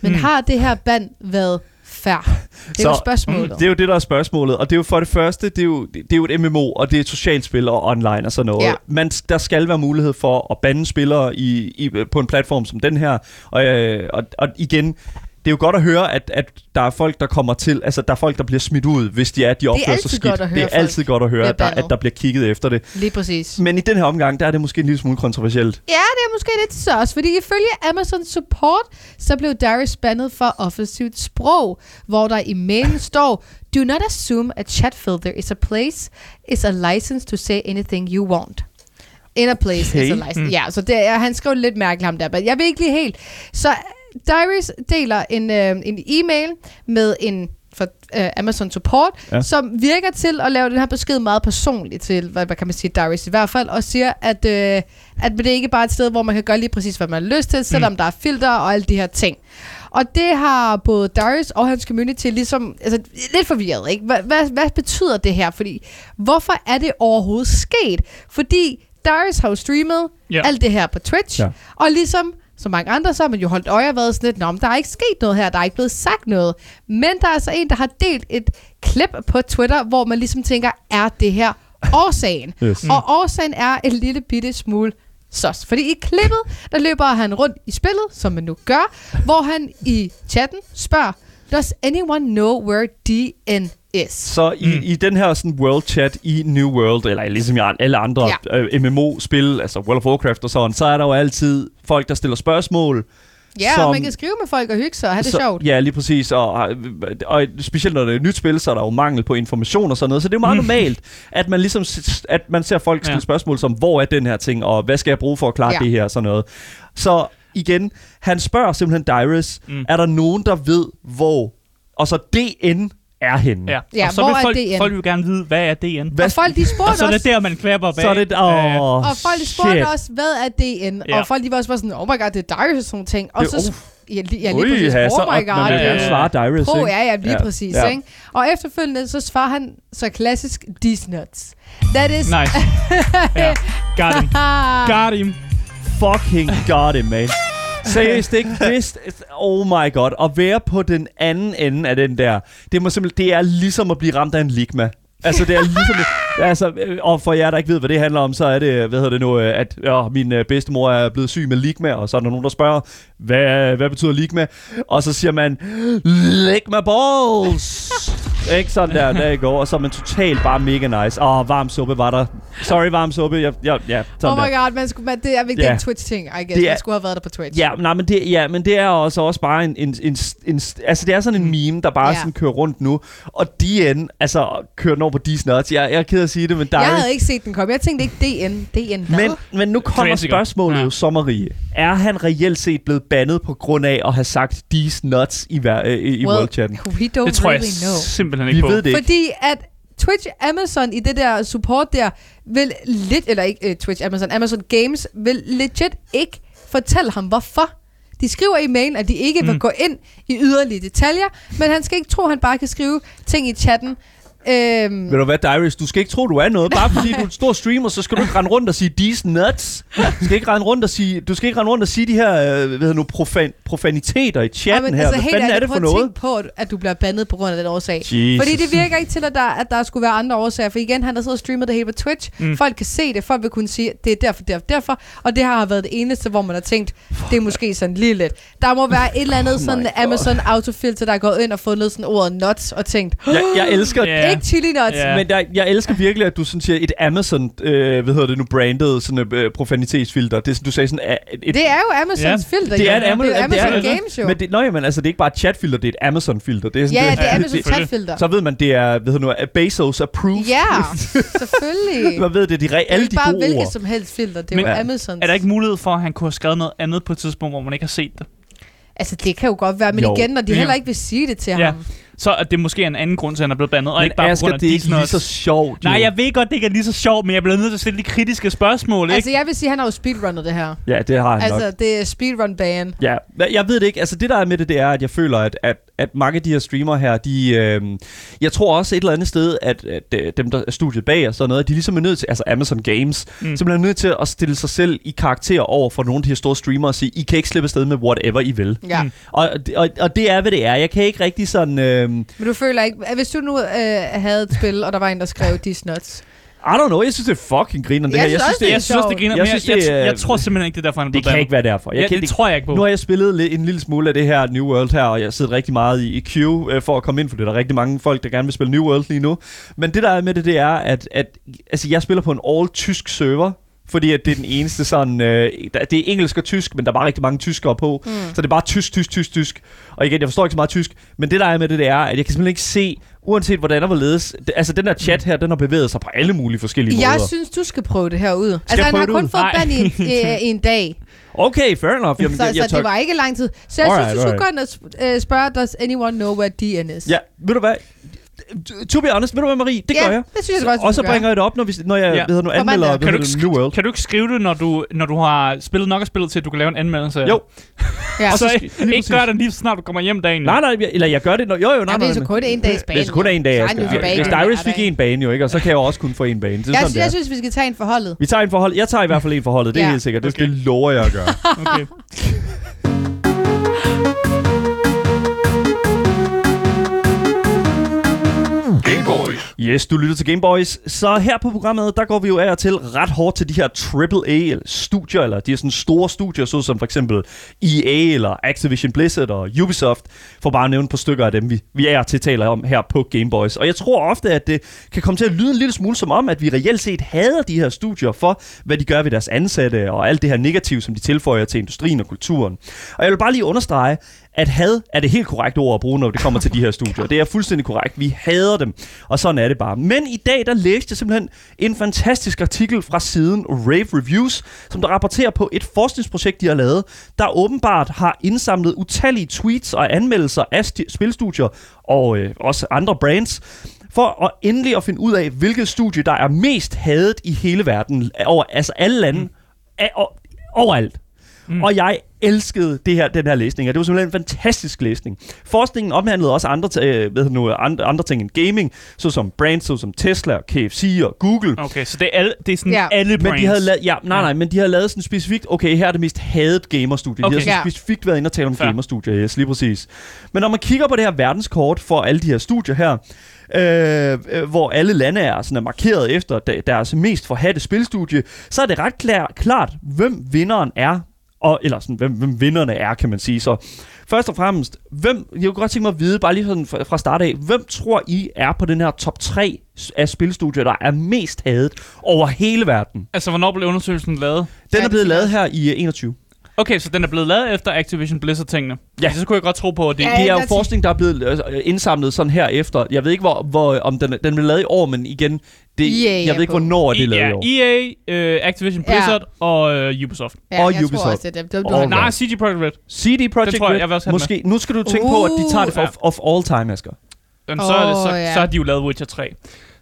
Men Hmm. har det her ban været fair? Det er jo spørgsmålet. Det er jo det, der er spørgsmålet. Og det er jo for det første, det er jo, det er jo et MMO, og det er et socialt spil og online og sådan noget. Ja. Man, der skal være mulighed for at bande spillere i, i, på en platform som den her. Og, øh, og, og igen, det er jo godt at høre, at, at der er folk, der kommer til, altså der er folk, der bliver smidt ud, hvis de er, de opfører sig skidt. godt at høre det er folk altid godt at høre, at der, at der bliver kigget efter det. Lige præcis. Men i den her omgang, der er det måske en lille smule kontroversielt. Ja, det er måske lidt så også, fordi ifølge Amazon Support, så blev Darius bandet for offensivt sprog, hvor der i mailen står, Do not assume a chat filter is a place, is a license to say anything you want. In a place Okay. is a license. Mm. Ja, så det han skrev lidt mærkeligt ham der, men jeg ved ikke lige helt. Så Darius deler en, øh, en e-mail med en for øh, Amazon Support, Ja. som virker til at lave den her besked meget personligt til, hvad, hvad kan man sige, Darius i hvert fald, og siger, at, øh, at det ikke bare er et sted, hvor man kan gøre lige præcis, hvad man har lyst til, selvom mm. der er filter og alle de her ting. Og det har både Darius og hans community ligesom, altså lidt forvirret, ikke? Hvad, hvad, hvad betyder det her? Fordi, hvorfor er det overhovedet sket? Fordi Darius har jo streamet Ja. alt det her på Twitch, ja. og ligesom så mange andre, så har man jo holdt øje og været sådan lidt, Nå, men der er ikke sket noget her, der er ikke blevet sagt noget. Men der er altså en, der har delt et klip på Twitter, hvor man ligesom tænker, er det her årsagen? Yes. Og årsagen er en lille bitte smule sås. Fordi i klippet, der løber han rundt i spillet, som man nu gør, hvor han i chatten spørger, Does anyone know where DN is? Så i, mm. i den her sådan world chat i New World, eller ligesom i alle andre ja. øh, MMO-spil, altså World of Warcraft og sådan, så er der jo altid folk, der stiller spørgsmål. Ja, som- og man kan skrive med folk og hygge sig og have det så, sjovt. Ja, lige præcis. Og, og, og specielt når det er et nyt spil, så er der jo mangel på information og sådan noget. Så det er jo meget Mm. normalt, at man ligesom at man ser folk stille Ja. spørgsmål som, hvor er den her ting, og hvad skal jeg bruge for at klare Ja. det her og sådan noget. Så igen, han spørger simpelthen Dyrus, mm. er der nogen, der ved, hvor, og så DN er henne? Ja. Ja, og så hvor vil er folk, DN? folk vil gerne vide, hvad er DN? Hvad, Og folk de Og spurgte så er det der, man klapper bag. så er det... Åh, Øh, og folk de spurgte shit. også, hvad er DN? Ja. Og folk de var også bare sådan, oh my god, det er Darius og sådan nogle ting. Og Det- så, uh. ja, lige, ja, Ui, lige præcis, ja, oh my god. Man vil gerne svare Dyrus, Pro, ikke? ja, ja, lige Ja. præcis. Ja. Ikke? Og efterfølgende, så svarer han så klassisk, these nuts. That is... Nice. ja. Got him. Got him. fucking got it, man. Seriøst, ikke? Det, oh my god. At være på den anden ende af den der, det, må simpelthen, det er ligesom at blive ramt af en ligma. Altså, det er ligesom altså, øh, og for jer, der ikke ved, hvad det handler om, så er det, hvad hedder det nu, øh, at ja, min øh, bedstemor er blevet syg med ligma, og så er der nogen, der spørger, hvad, hvad betyder ligma? Og så siger man, ligma balls! ikke sådan der, der i går, og så er man totalt bare mega nice. Åh, oh, varm suppe var der. Sorry, varm suppe. Jeg, jeg, ja, sådan Oh der. my god, man skulle, man, det er virkelig Ja. en Twitch-ting, I guess. Det er- Man skulle have været der på Twitch. Ja, nej, men det, ja, men det er også, også bare en, en, en, en, altså det er sådan en meme, der bare Ja. sådan kører rundt nu, og DN, altså kører den over på Nuts. Jeg, jeg er ked af at sige det, men der Jeg er havde ikke set den komme. Jeg tænkte ikke DN. DN hvad? men, men nu kommer Klassiker. spørgsmålet Ja. jo så, Marie. Er han reelt set blevet bandet på grund af at have sagt D's Nuts i, hver, øh, i, i well, World-chatten? we don't Det tror jeg really know. simpelthen Vi ikke på. ved det ikke. Fordi at Twitch Amazon i det der support der, vil lidt, eller ikke uh, Twitch Amazon, Amazon Games, vil legit ikke fortælle ham, hvorfor De skriver i mailen, at de ikke vil Mm. gå ind i yderligere detaljer, men han skal ikke tro, at han bare kan skrive ting i chatten. Øhm, Ved du hvad, Darius, du skal ikke tro, du er noget. Bare fordi du er en stor streamer, så skal du ikke rende rundt og sige these nuts. Du skal ikke rende rundt og sige, du skal ikke rende rundt og sige de her øh, hvad hedder nu, profan, profaniteter i chatten her. Hvad fanden er det for altså, noget? tænke på, at- du bliver bandet på grund af den årsag. Jesus. Fordi det virker ikke til, at der, at der skulle være andre årsager. For igen, han har siddet og streamet det hele på Twitch. Mm. Folk kan se det. Folk vil kunne sige, det er derfor, derfor, derfor. Og det her har været det eneste, hvor man har tænkt, det er måske sådan lige lidt. Der må være et eller andet Oh sådan God. Amazon autofilter, der er gået ind og fundet sådan ordet nuts og tænkt, Jeg, jeg elsker Ja. ikke chili nuts. Ja. Men der, jeg elsker virkelig, at du sådan siger et Amazon, øh, hvad hedder det nu, branded sådan, øh, profanitetsfilter. Det er du sagde sådan, øh, et, Det er jo Amazons Ja. filter. det er et Amazon, det er Amazon det er- Games jo. Men det, nøj, men altså, det er ikke bare et chatfilter, det er et Amazon-filter. Det er sådan, Ja, ja, det, det er Amazon chatfilter. Så ved man, det er, hvad hedder nu, Bezos approved. Ja, selvfølgelig. Man ved, det er de, er alle ikke de bare gode hvilket ord. som helst filter. Det er Men jo er- Amazons. Er der ikke mulighed for, at han kunne have skrevet noget andet på et tidspunkt, hvor man ikke har set det? Altså, det kan jo godt være, men Jo. igen, når de heller ikke vil sige det til Ja. ham. Så at det måske er en anden grund til, at han er blevet bandet, og Men ikke bare på Asger, grund af det er ikke lige så sjovt. Nej, jeg ved godt, det ikke er lige så sjovt, men jeg bliver nødt til at stille de kritiske spørgsmål, ikke? Altså, jeg vil sige, at han har jo speedrunnet det her. Ja, det har han nok. Altså, det er speedrun ban. Ja, jeg ved det ikke. Altså det der er med det, det er, at jeg føler, at, at, at mange af de her streamere her, de, øh, jeg tror også et eller andet sted, at, at øh, dem, der er studiet bag og sådan noget, de ligesom er nødt til, altså Amazon Games, Mm. simpelthen er nødt til at stille sig selv i karakter over for nogle af de her store streamere og sige, I kan ikke slippe afsted med whatever I vil. Ja. Mm. Og, og, og det er, hvad det er. Jeg kan ikke rigtig sådan... Øh, Men du føler ikke... Hvis du nu øh, havde et spil, og der var en, der skrev These Nuts. I don't know, jeg synes, det er fucking griner. Det Jeg her. synes også, det, jeg er synes, det griner, Jeg jeg, synes, jeg, det jeg, er- jeg tror simpelthen ikke, det er derfor, han er det kan ikke være derfor. Jeg Ja, kan, det tror jeg ikke på. Nu har jeg spillet en lille smule af det her New World her, og jeg sidder rigtig meget i, i queue øh, for at komme ind, for det er der rigtig mange folk, der gerne vil spille New World lige nu. Men det der er med det, det er, at, at altså, jeg spiller på en all-tysk server, fordi at det er den eneste sådan... Øh, der, det er engelsk og tysk, men der er bare rigtig mange tyskere på. Mm. Så det er bare tysk, tysk, tysk, tysk. Og igen, jeg forstår ikke så meget tysk, men det der er med det, det er, at jeg kan simpelthen ikke se, uanset hvordan og hvorledes... Altså, den her chat her, den har bevæget sig på alle mulige forskellige Jeg måder. synes, du skal prøve det her ud. Altså, jeg han har kun ud? fået Nej. ban i en, i en dag. Okay, fair enough. Jamen, Så, jeg, jeg så det var ikke lang tid. Så jeg Alright, synes, du skulle alright. gå ind og øh, spørge, does anyone know where DN is? Ja, ved du hvad? To be honest, ved du hvad, Marie? Det Ja, gør jeg. det synes jeg godt, du Og så bringer jeg det op, når, vi, når jeg Ja. ved, nu anmelder. Kan du, ikke New World. kan du ikke skrive det, når du, når du har spillet nok af spillet til, at du kan lave en anmeldelse? Jo. Ja. Og så ikke, gør det lige så snart du kommer hjem dagen. Nej, nej, eller jeg gør det, når, jo, jo, nej, Ja, det er så kun en dags bane. Det er så kun en dag, Hvis hver fik dag. en bane jo, ikke? Og så kan jeg også kun få en bane. Det er Jeg, sådan, synes, det jeg synes, vi skal tage en forholdet. Vi tager en forhold. Jeg tager i hvert fald en forholdet, det er helt sikkert. Det lover jeg at gøre. Okay. Yes, du lytter til Gameboys. Så her på programmet, der går vi jo af og til ret hårdt til de her AAA-studier, eller de her sådan store studier, såsom for eksempel EA eller Activision Blizzard og Ubisoft, for bare at nævne et par stykker af dem, vi, vi er til taler om her på Gameboys. Og jeg tror ofte, at det kan komme til at lyde en lille smule som om, at vi reelt set hader de her studier for, hvad de gør ved deres ansatte, og alt det her negative, som de tilføjer til industrien og kulturen. Og jeg vil bare lige understrege, at had er det helt korrekte ord at bruge, når det kommer til de her studier. Det er fuldstændig korrekt. Vi hader dem, og sådan er det bare. Men i dag, der læste jeg simpelthen en fantastisk artikel fra siden Rave Reviews, som der rapporterer på et forskningsprojekt, de har lavet, der åbenbart har indsamlet utallige tweets og anmeldelser af spilstudier og øh, også andre brands, for at endelig at finde ud af, hvilket studie, der er mest hadet i hele verden, over, altså alle lande, mm. overalt. Mm. Og jeg elskede det her, den her læsning, og det var simpelthen en fantastisk læsning. Forskningen omhandlede også andre, øh, hvad nu, andre, andre ting end gaming, såsom brands, såsom Tesla, og KFC og Google. Okay, så det er, alle, det er sådan Ja. alle brands. Men de havde lavet, ja, nej, nej, men de havde lavet sådan specifikt, okay, her er det mest hadet gamerstudie. Okay. De havde sådan specifikt været inde og tale om Fair. gamerstudier, yes, lige præcis. Men når man kigger på det her verdenskort for alle de her studier her, øh, øh, hvor alle lande er, sådan er markeret efter de- deres mest forhatte spilstudie, så er det ret klar, klart, hvem vinderen er, og, eller sådan, hvem, hvem vinderne er, kan man sige. Så først og fremmest, hvem, jeg kunne godt tænke mig at vide, bare lige sådan fra, fra start af, hvem tror I er på den her top 3 af spilstudier, der er mest hadet over hele verden? Altså, hvornår blev undersøgelsen lavet? Den er blevet lavet her i øh, 21. Okay, så den er blevet lavet efter Activision Blizzard-tingene. Ja. Så kunne jeg godt tro på, at det... Ja, Det er jo der- forskning, der er blevet øh, indsamlet sådan her efter. Jeg ved ikke, hvor, hvor om den, den blev lavet i år, men igen, det, EA jeg ved ikke, hvornår det er lavet i ja, år. EA, øh, Activision Ja. Blizzard og øh, Ubisoft. Ja, Og jeg Ubisoft. tror også, det er dem. du har. Nej, CG Projekt Red. CD Projekt jeg, Red, jeg den måske, nu skal du tænke på, at de tager det for Uh, of, of all time, Asger. Men så, er det, så, ja. så har de jo lavet Witcher 3.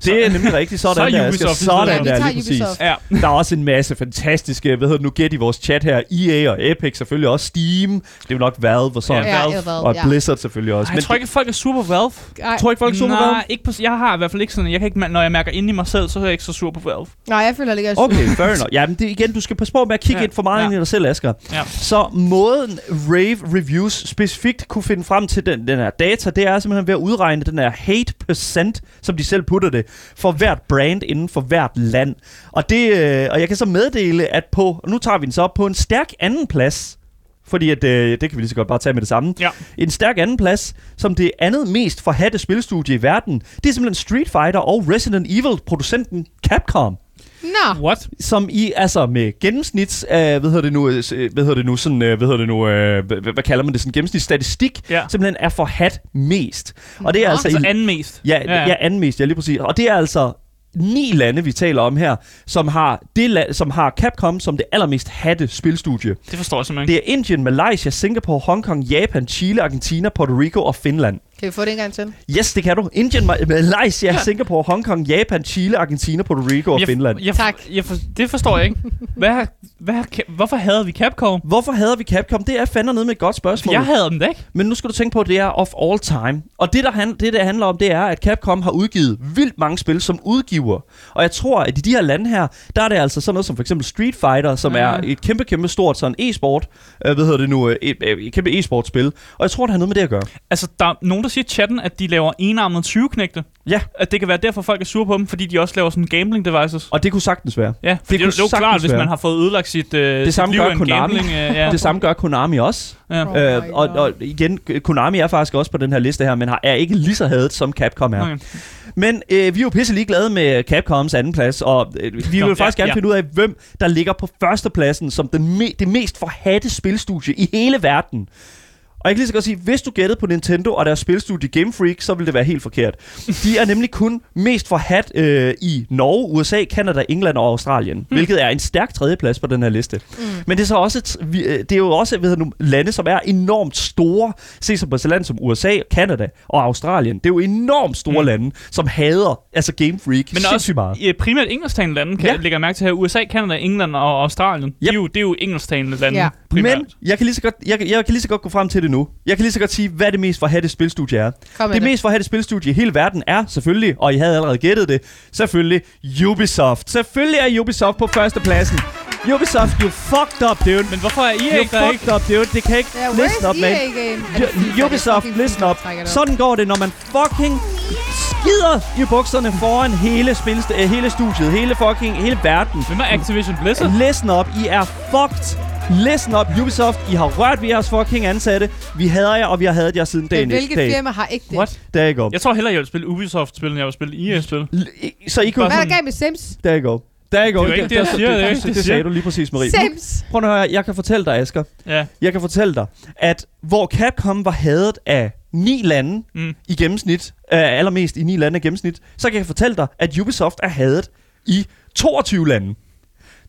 Det er nemlig rigtigt. Sådan Så er der. Ubisoft Sådan der, lige præcis. Ja. Der er også en masse fantastiske, hvad hedder det nu, gæt i vores chat her. EA og Epic selvfølgelig også. Steam. Det er jo nok Valve og sådan. Ja, Valve. Og. Blizzard selvfølgelig også. Ej, jeg tror ikke, at folk er super på Valve. Ej, tror ikke, folk er super på Nej, Valve? ikke på, jeg har i hvert fald ikke sådan, jeg kan ikke, når jeg mærker ind i mig selv, så er jeg ikke så sur på Valve. nej, jeg føler ikke, at jeg er Okay, fair enough. Ja, men det, igen, du skal passe på med at kigge Ja. ind for meget Ja. ind i dig selv, Asger. Ja. Så måden Rave Reviews specifikt kunne finde frem til den, den her data, det er simpelthen ved at udregne den her hate percent, som de selv putter det, for hvert brand inden for hvert land. Og, det, øh, og jeg kan så meddele, at på, og nu tager vi den så op, på en stærk anden plads, fordi at, øh, det kan vi lige så godt bare tage med det samme. Ja. En stærk anden plads, som det andet mest forhatte spilstudie i verden, det er simpelthen Street Fighter og Resident Evil-producenten Capcom Nå, What? som i altså med gennemsnits øh, hvad hedder det nu øh, hvad hedder det nu sådan øh, hvad hedder det nu øh, hvad, hvad kalder man det sådan gennemsnitsstatistik Ja. simpelthen er forhat mest. Og det er Nå. altså, Altså anden mest. ja, ja, ja. anden mest, ja lige præcis. Og det er altså ni lande, vi taler om her, som har, det la- som har Capcom som det allermest hatte spilstudie. Det forstår jeg simpelthen ikke. Det er Indien, Malaysia, Singapore, Hongkong, Japan, Chile, Argentina, Puerto Rico og Finland. Kan vi få det en gang til? Yes, det kan du. Indien, Ma- Malaysia, Singapore, Hongkong, Japan, Chile, Argentina, Puerto Rico og jeg, Finland. Jeg, Tak. Jeg for, det forstår jeg ikke. Hvad, hvad, hvorfor hader vi Capcom? Hvorfor hader vi Capcom? Det er fandme nede med et godt spørgsmål. Jeg hader dem da ikke. Men nu skal du tænke på, at det er of all time. Og det, der han, det, der handler om, det er, at Capcom har udgivet vildt mange spil som udgiver. Og jeg tror, at i de her lande her, der er det altså sådan noget som for eksempel Street Fighter, som Ja. er et kæmpe, kæmpe stort sådan e-sport. Øh, hvad hedder det nu? øh, Et, et, et kæmpe e-sportspil. Og jeg tror, det har noget med det at gøre. Altså, der er nogen, der siger i chatten, at de laver enarmede 20-knægte. Ja. At det kan være derfor, folk er sure på dem, fordi de også laver sådan gambling devices. Og det kunne sagtens være. Ja, fordi det, kunne det, er jo klart, hvis man har fået ødelagt sit, øh, sit samme liv gør Konami. gambling. Øh, ja. Det samme gør Konami også. ja. Oh Øh, my og, og igen, Konami er faktisk også på den her liste her, men har, er ikke lige så hadet, som Capcom er. Okay. Men øh, vi er jo pisse ligeglade med Capcoms anden plads, og øh, vi Nå, vil faktisk ja, gerne ja. finde ud af, hvem der ligger på førstepladsen som den me- det mest forhatte spilstudie i hele verden. Og jeg kan lige så godt sige, hvis du gættede på Nintendo og deres spilstudie Game Freak, så vil det være helt forkert. De er nemlig kun mest forhat øh, i Norge, USA, Kanada, England og Australien, hmm. hvilket er en stærk tredjeplads på den her liste. Mm. Men det er så også et, øh, det er jo også ved nu, lande, som er enormt store. Se som på et land som USA, Kanada og Australien. Det er jo enormt store Mm. mm. lande, som hader altså Game Freak Men sindssygt også meget. i, primært engelsktalende lande, kan Ja. jeg lægge mærke til her. USA, Canada, England og Australien. Det, er jo, det er jo engelsktalende lande, Ja. primært. Men jeg kan, lige så godt, jeg, kan- jeg kan lige så godt gå frem til det nu. Jeg kan lige så godt sige, hvad det mest forhatte spilstudie er. Kom Det det. mest forhatte spilstudie i hele verden er selvfølgelig, og I havde allerede gættet det, selvfølgelig Ubisoft. Selvfølgelig er Ubisoft på førstepladsen. Ubisoft, you fucked up, dude. Men hvorfor er I You ikke der ikke? fucked up, dude. Det kan ikke... Ja, listen up, EA man. Er det? Det er Ubisoft, listen up. det. Sådan går det, når man fucking skider i bukserne foran hele, spilst- øh, hele studiet, hele fucking, hele verden. Hvem er Activision Blizzard? Listen up, I er fucked. Listen up, Ubisoft. I har rørt ved jeres fucking ansatte. Vi hader jer, og vi har hadet jer siden dagen. Hvilket dag. firma har ikke det? What? Der go. Jeg tror hellere, jeg vil spille Ubisoft-spil, end jeg vil spille EA-spil. Så I kunne... Hvad er der galt med Sims? Der go. Der go. Det er ikke det, jeg siger, det er det, det, det siger. sagde du lige præcis, Marie. Sims! Prøv nu at høre, jeg kan fortælle dig, Asger. Ja. Jeg kan fortælle dig, at hvor Capcom var hadet af ni lande Mm. i gennemsnit, øh, allermest i ni lande i gennemsnit, så kan jeg fortælle dig, at Ubisoft er hadet i 22 lande.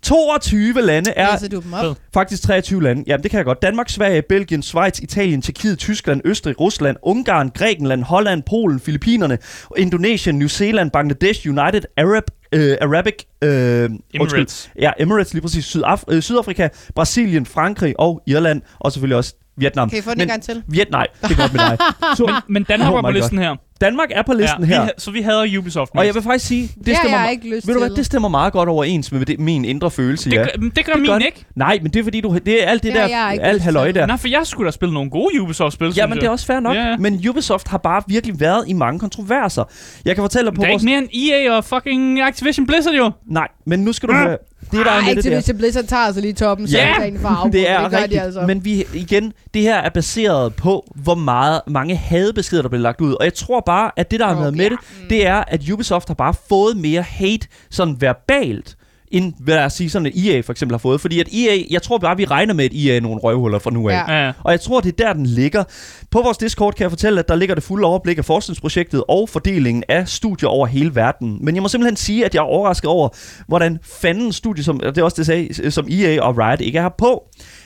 22 lande er Læser du dem op? Faktisk 23 lande. Jamen, det kan jeg godt. Danmark, Sverige, Belgien, Schweiz, Italien, Tjekkiet, Tyskland, Østrig, Rusland, Ungarn, Grækenland, Holland, Polen, Filippinerne, Indonesien, New Zealand, Bangladesh, United Arab, øh, Arabic... Øh, undskyld. Emirates. Ja, Emirates lige præcis. Sydaf- øh, Sydafrika, Brasilien, Frankrig og Irland, og selvfølgelig også Vietnam. Kan I få den Men- en gang til? Viet, nej, det er godt med dig. Så, Men, men Danmark Oh var på listen her. Danmark er på listen ja, her. Vi, så vi hader Ubisoft Og jeg mest. vil faktisk sige, det Det stemmer, jeg me- ikke lyst ved du hvad, det stemmer meget godt overens med det, min indre følelse, det, ja. men det gør Det min gør det. ikke. Nej, men det er fordi, du, det er alt det Det der, jeg alt halløj der. Nej, for jeg skulle da spille nogle gode Ubisoft-spil, Ja, men jeg. det er også fair nok. Ja, ja. Men Ubisoft har bare virkelig været i mange kontroverser. Jeg kan fortælle dig på Der er vores... ikke mere end EA og fucking Activision Blizzard, jo. Nej, men nu skal du høre. Det der er Ej, med det der. Activision Blizzard tager altså lige toppen, så Ja, kan farve. Det er det rigtigt, de altså. men vi, igen, det her er baseret på, hvor meget mange hadebeskeder, der bliver lagt ud. Og jeg tror bare, at det, der har Okay, været med det. Mm. det er, at Ubisoft har bare fået mere hate, sådan verbalt, end hvad jeg sige, sådan et EA for eksempel har fået. Fordi at EA, jeg tror bare, vi regner med, at EA er nogle røvhuller fra nu af. Ja. Ja. Og jeg tror, det er der, den ligger. På vores Discord kan jeg fortælle, at der ligger det fulde overblik af forskningsprojektet og fordelingen af studier over hele verden. Men jeg må simpelthen sige, at jeg er overrasket over, hvordan fanden studie, som, det er også det, sagde, som EA og Riot ikke er her på.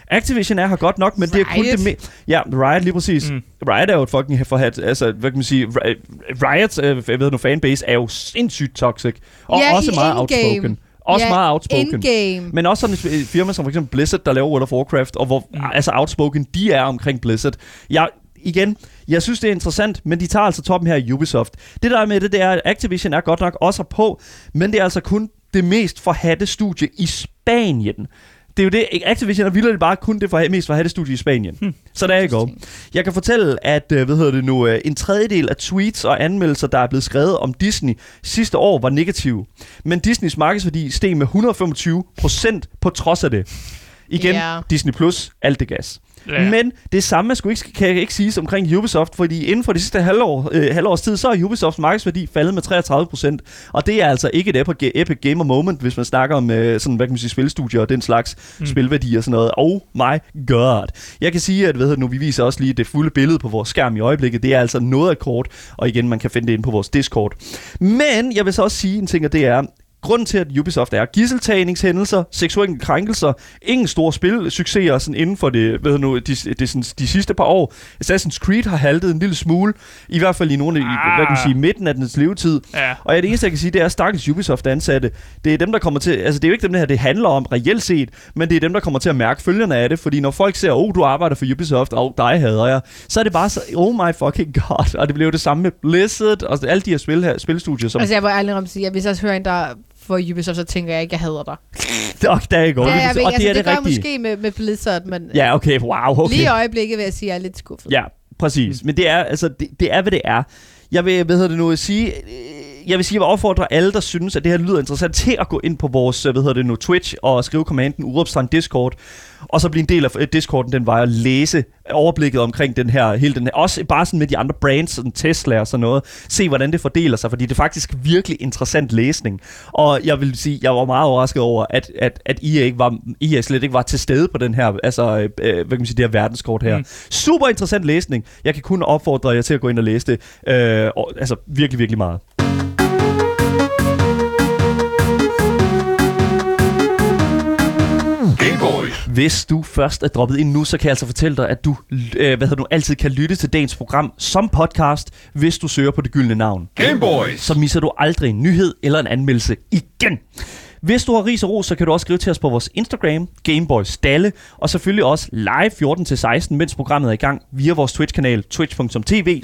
Activision er her godt nok, men det er kun Riot. det med... Ja, Riot lige præcis. Mm. Riot er jo et fucking forhat... Altså, hvad kan man sige? Ri- Riots, øh, jeg ved nu, fanbase er jo sindssygt toxic. Og Ja, også i meget endgame. outspoken. Også Ja, meget outspoken. Endgame. Men også sådan et firma som for eksempel Blizzard, der laver World of Warcraft, og hvor Mm. mm. altså outspoken de er omkring Blizzard. Jeg, igen, jeg synes, det er interessant, men de tager altså toppen her i Ubisoft. Det der med det, det er, at Activision er godt nok også på, men det er altså kun det mest forhatte studie i Spanien. Det er jo det, Activision er vildt bare kun det for, mest forhatte studie i Spanien. Hmm. Så der er jeg går. Jeg kan fortælle, at øh, hvad hedder det nu, øh, en tredjedel af tweets og anmeldelser, der er blevet skrevet om Disney sidste år, var negative. Men Disneys markedsværdi steg med 125 procent på trods af det. Igen, Ja. Disney Plus, alt det gas. Ja. Men det samme skulle ikke, kan jeg ikke sige omkring Ubisoft, fordi inden for det sidste halvår, øh, halvårs tid, så er Ubisofts markedsværdi faldet med 33 procent. Og det er altså ikke et epic, epic gamer moment, hvis man snakker om øh, sådan, hvad kan man sige, spilstudier og den slags mm. spilværdi og sådan noget. Oh my god. Jeg kan sige, at ved du, nu, vi viser også lige det fulde billede på vores skærm i øjeblikket. Det er altså noget af kort, og igen, man kan finde det inde på vores Discord. Men jeg vil så også sige en ting, og det er, Grunden til, at Ubisoft er gisseltagningshændelser, seksuelle krænkelser, ingen store spilsucceser sådan inden for det, ved du nu, de, de, sådan, de sidste par år. Assassin's Creed har haltet en lille smule, i hvert fald i nogle af, ah. hvad kan man sige, midten af dens levetid. Ja. Og ja, det eneste, jeg kan sige, det er stakkels Ubisoft-ansatte. Det er dem, der kommer til... Altså, det er jo ikke dem, det her det handler om reelt set, men det er dem, der kommer til at mærke følgerne af det. Fordi når folk ser, oh, du arbejder for Ubisoft, og oh, dig hader jeg, så er det bare så, oh my fucking god. Og det blev det samme med Blizzard, og alle de her spil her, spilstudier, som... Altså, jeg må ærligt om sige, at hvis jeg hører en, der for Ubisoft, så tænker jeg ikke, jeg hader dig. Og der er går. Ja, jeg ved, og altså, det er det, det, rigtige. måske med, med Blizzard, men Ja, okay, wow, okay. lige i øjeblikket vil jeg sige, at jeg er lidt skuffet. Ja, præcis. Men det er, altså, det, det er, hvad det er. Jeg vil, hvad hedder det nu, sige, øh, jeg vil sige, at jeg vil opfordre alle, der synes, at det her lyder interessant, til at gå ind på vores, øh, hvad hedder det nu, Twitch og skrive kommanden udopstrand Discord, og så blive en del af øh, Discorden den vej og læse overblikket omkring den her, hele den her, også bare sådan med de andre brands, sådan Tesla og sådan noget, se hvordan det fordeler sig, fordi det er faktisk virkelig interessant læsning. Og jeg vil sige, jeg var meget overrasket over, at, at, at EA, ikke var, EA slet ikke var til stede på den her, altså, øh, hvad kan man sige, det her verdenskort her. Mm. Super interessant læsning. Jeg kan kun opfordre jer til at gå ind og læse det. Øh, og, altså, virkelig, virkelig meget. Hvis du først er droppet ind nu, så kan jeg altså fortælle dig, at du øh, hvad hedder du, altid kan lytte til dagens program som podcast, hvis du søger på det gyldne navn. Gameboys. Så misser du aldrig en nyhed eller en anmeldelse igen. Hvis du har ris og ros, så kan du også skrive til os på vores Instagram, Gameboys Dalle, og selvfølgelig også live 14-16, mens programmet er i gang, via vores Twitch-kanal, twitch.tv,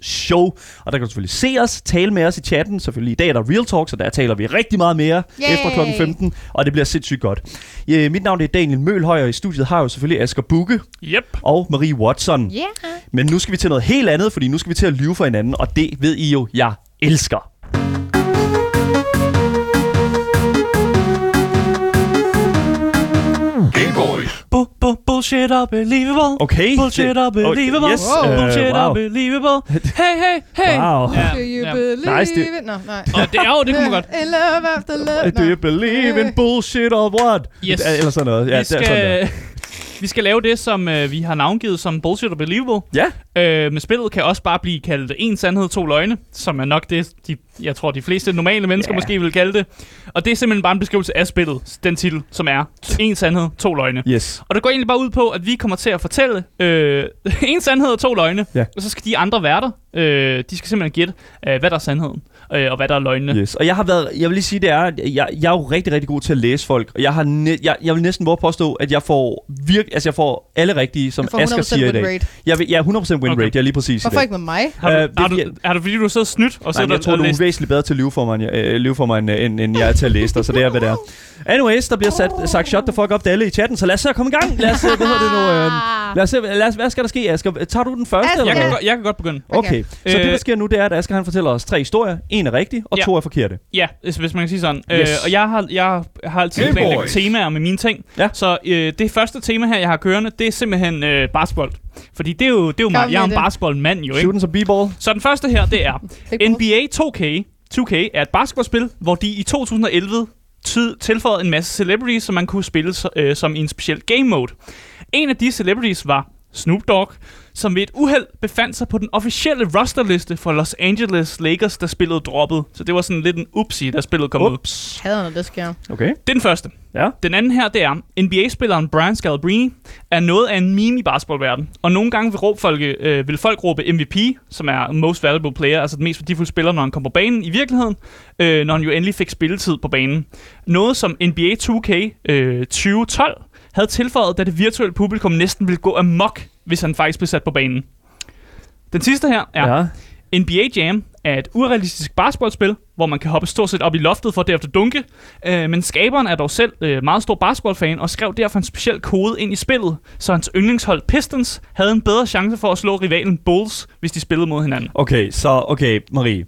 Show. Og der kan du selvfølgelig se os, tale med os i chatten. Selvfølgelig i dag er der Real Talk, så der taler vi rigtig meget mere Yay! efter klokken 15, og det bliver sindssygt godt. Ja, mit navn er Daniel Mølhøj, og i studiet har jeg jo selvfølgelig Asger Bukke Yep. og Marie Watson. Ja. Men nu skal vi til noget helt andet, fordi nu skal vi til at lyve for hinanden, og det ved I jo, jeg elsker. Bullshit unbelievable. Okay. Bullshit det- unbelievable. Oh, yes, Wow. øh, Bullshit wow. unbelievable. Hey, hey, hey. Wow. Ja, Do you ja. believe Nice, det- it? Nå, nej. Og det, jo, det kunne man godt. In love after love. Do you believe in bullshit or what? Yes. Eller sådan noget. Ja, vi, det er sådan noget. Vi skal lave det, som øh, vi har navngivet som Bullshit Unbelievable. Ja, Øh, men spillet kan også bare blive kaldt en sandhed, to løgne, som er nok det, de, jeg tror, de fleste normale mennesker Ja. måske vil kalde det. Og det er simpelthen bare en beskrivelse af spillet, den titel, som er en sandhed, to løgne. yes. Og det går egentlig bare ud på, at vi kommer til at fortælle øh, en sandhed og to løgne, Ja. og så skal de andre værter, øh, de skal simpelthen gætte, øh, hvad der er sandheden, øh, og hvad der er løgnene. Yes. Og jeg har været, jeg vil lige sige, det er, at jeg, jeg er jo rigtig, rigtig god til at læse folk. Og jeg, har næ- jeg, jeg vil næsten våge at påstå, at jeg får virk, altså jeg får alle rigtige, som Asger 100% siger i dag. rate. Jeg vil, ja, 100% win Okay. rate, jeg er lige præcis i Hvorfor dag. ikke med mig? Har du, Øh, har du, er det fordi, du har siddet snydt og Nej, men jeg tror, du er væsentligt bedre til at lyve for mig, end, øh, lyve for mig, end, end, end jeg er til at læse dig, så det er, hvad det er. Anyways, der bliver sat, sagt shut the fuck up til alle i chatten, så lad os se at komme i gang. Lad os se, hvad hedder det nu? Øh, lad os se, lad os, hvad skal der ske, Asger? Tager du den første, Asger, eller Jeg kan, jeg kan godt begynde. Okay, Okay. så det, der Øh, sker nu, det er, at Asger han fortæller os tre historier. En er rigtig, og Ja. to er forkerte. Ja, hvis man kan sige sådan. Yes. Øh, og jeg har, jeg har altid Hey, planlagt temaer med mine ting. Ja. Så øh, det første tema her, jeg har kørende, det er simpelthen øh, basketball. Fordi det er jo, det er jo mig. Jeg er en basketballmand jo, ikke? Shooting som b-ball. Så den første her, det er. NBA 2K. 2K er et basketballspil, hvor de i 2011 tid tilføjede en masse celebrities, som man kunne spille øh, som i en speciel game mode. En af de celebrities var Snoop Dogg, som ved et uheld befandt sig på den officielle rosterliste for Los Angeles Lakers, da spillet droppede. Så det var sådan lidt en upsi, da spillet kom ud. Ups. Hader, når det sker. Okay. Det er den første. Ja. Den anden her, det er, NBA-spilleren Brian Scalabrine er noget af en meme i basketballverdenen. Og nogle gange vil, råbe folk, øh, vil folk råbe MVP, som er Most Valuable Player, altså den mest værdifulde spiller, når han kom på banen i virkeligheden, øh, når han jo endelig fik spilletid på banen. Noget som NBA 2K øh, 2012 havde tilføjet, da det virtuelle publikum næsten ville gå amok, hvis han faktisk blev sat på banen. Den sidste her er, Ja. NBA Jam er et urealistisk basketballspil, hvor man kan hoppe stort set op i loftet for derefter dunke. Øh, men skaberen er dog selv øh, meget stor basketballfan og skrev derfor en speciel kode ind i spillet, så hans yndlingshold Pistons havde en bedre chance for at slå rivalen Bulls, hvis de spillede mod hinanden. Okay, så okay, Marie.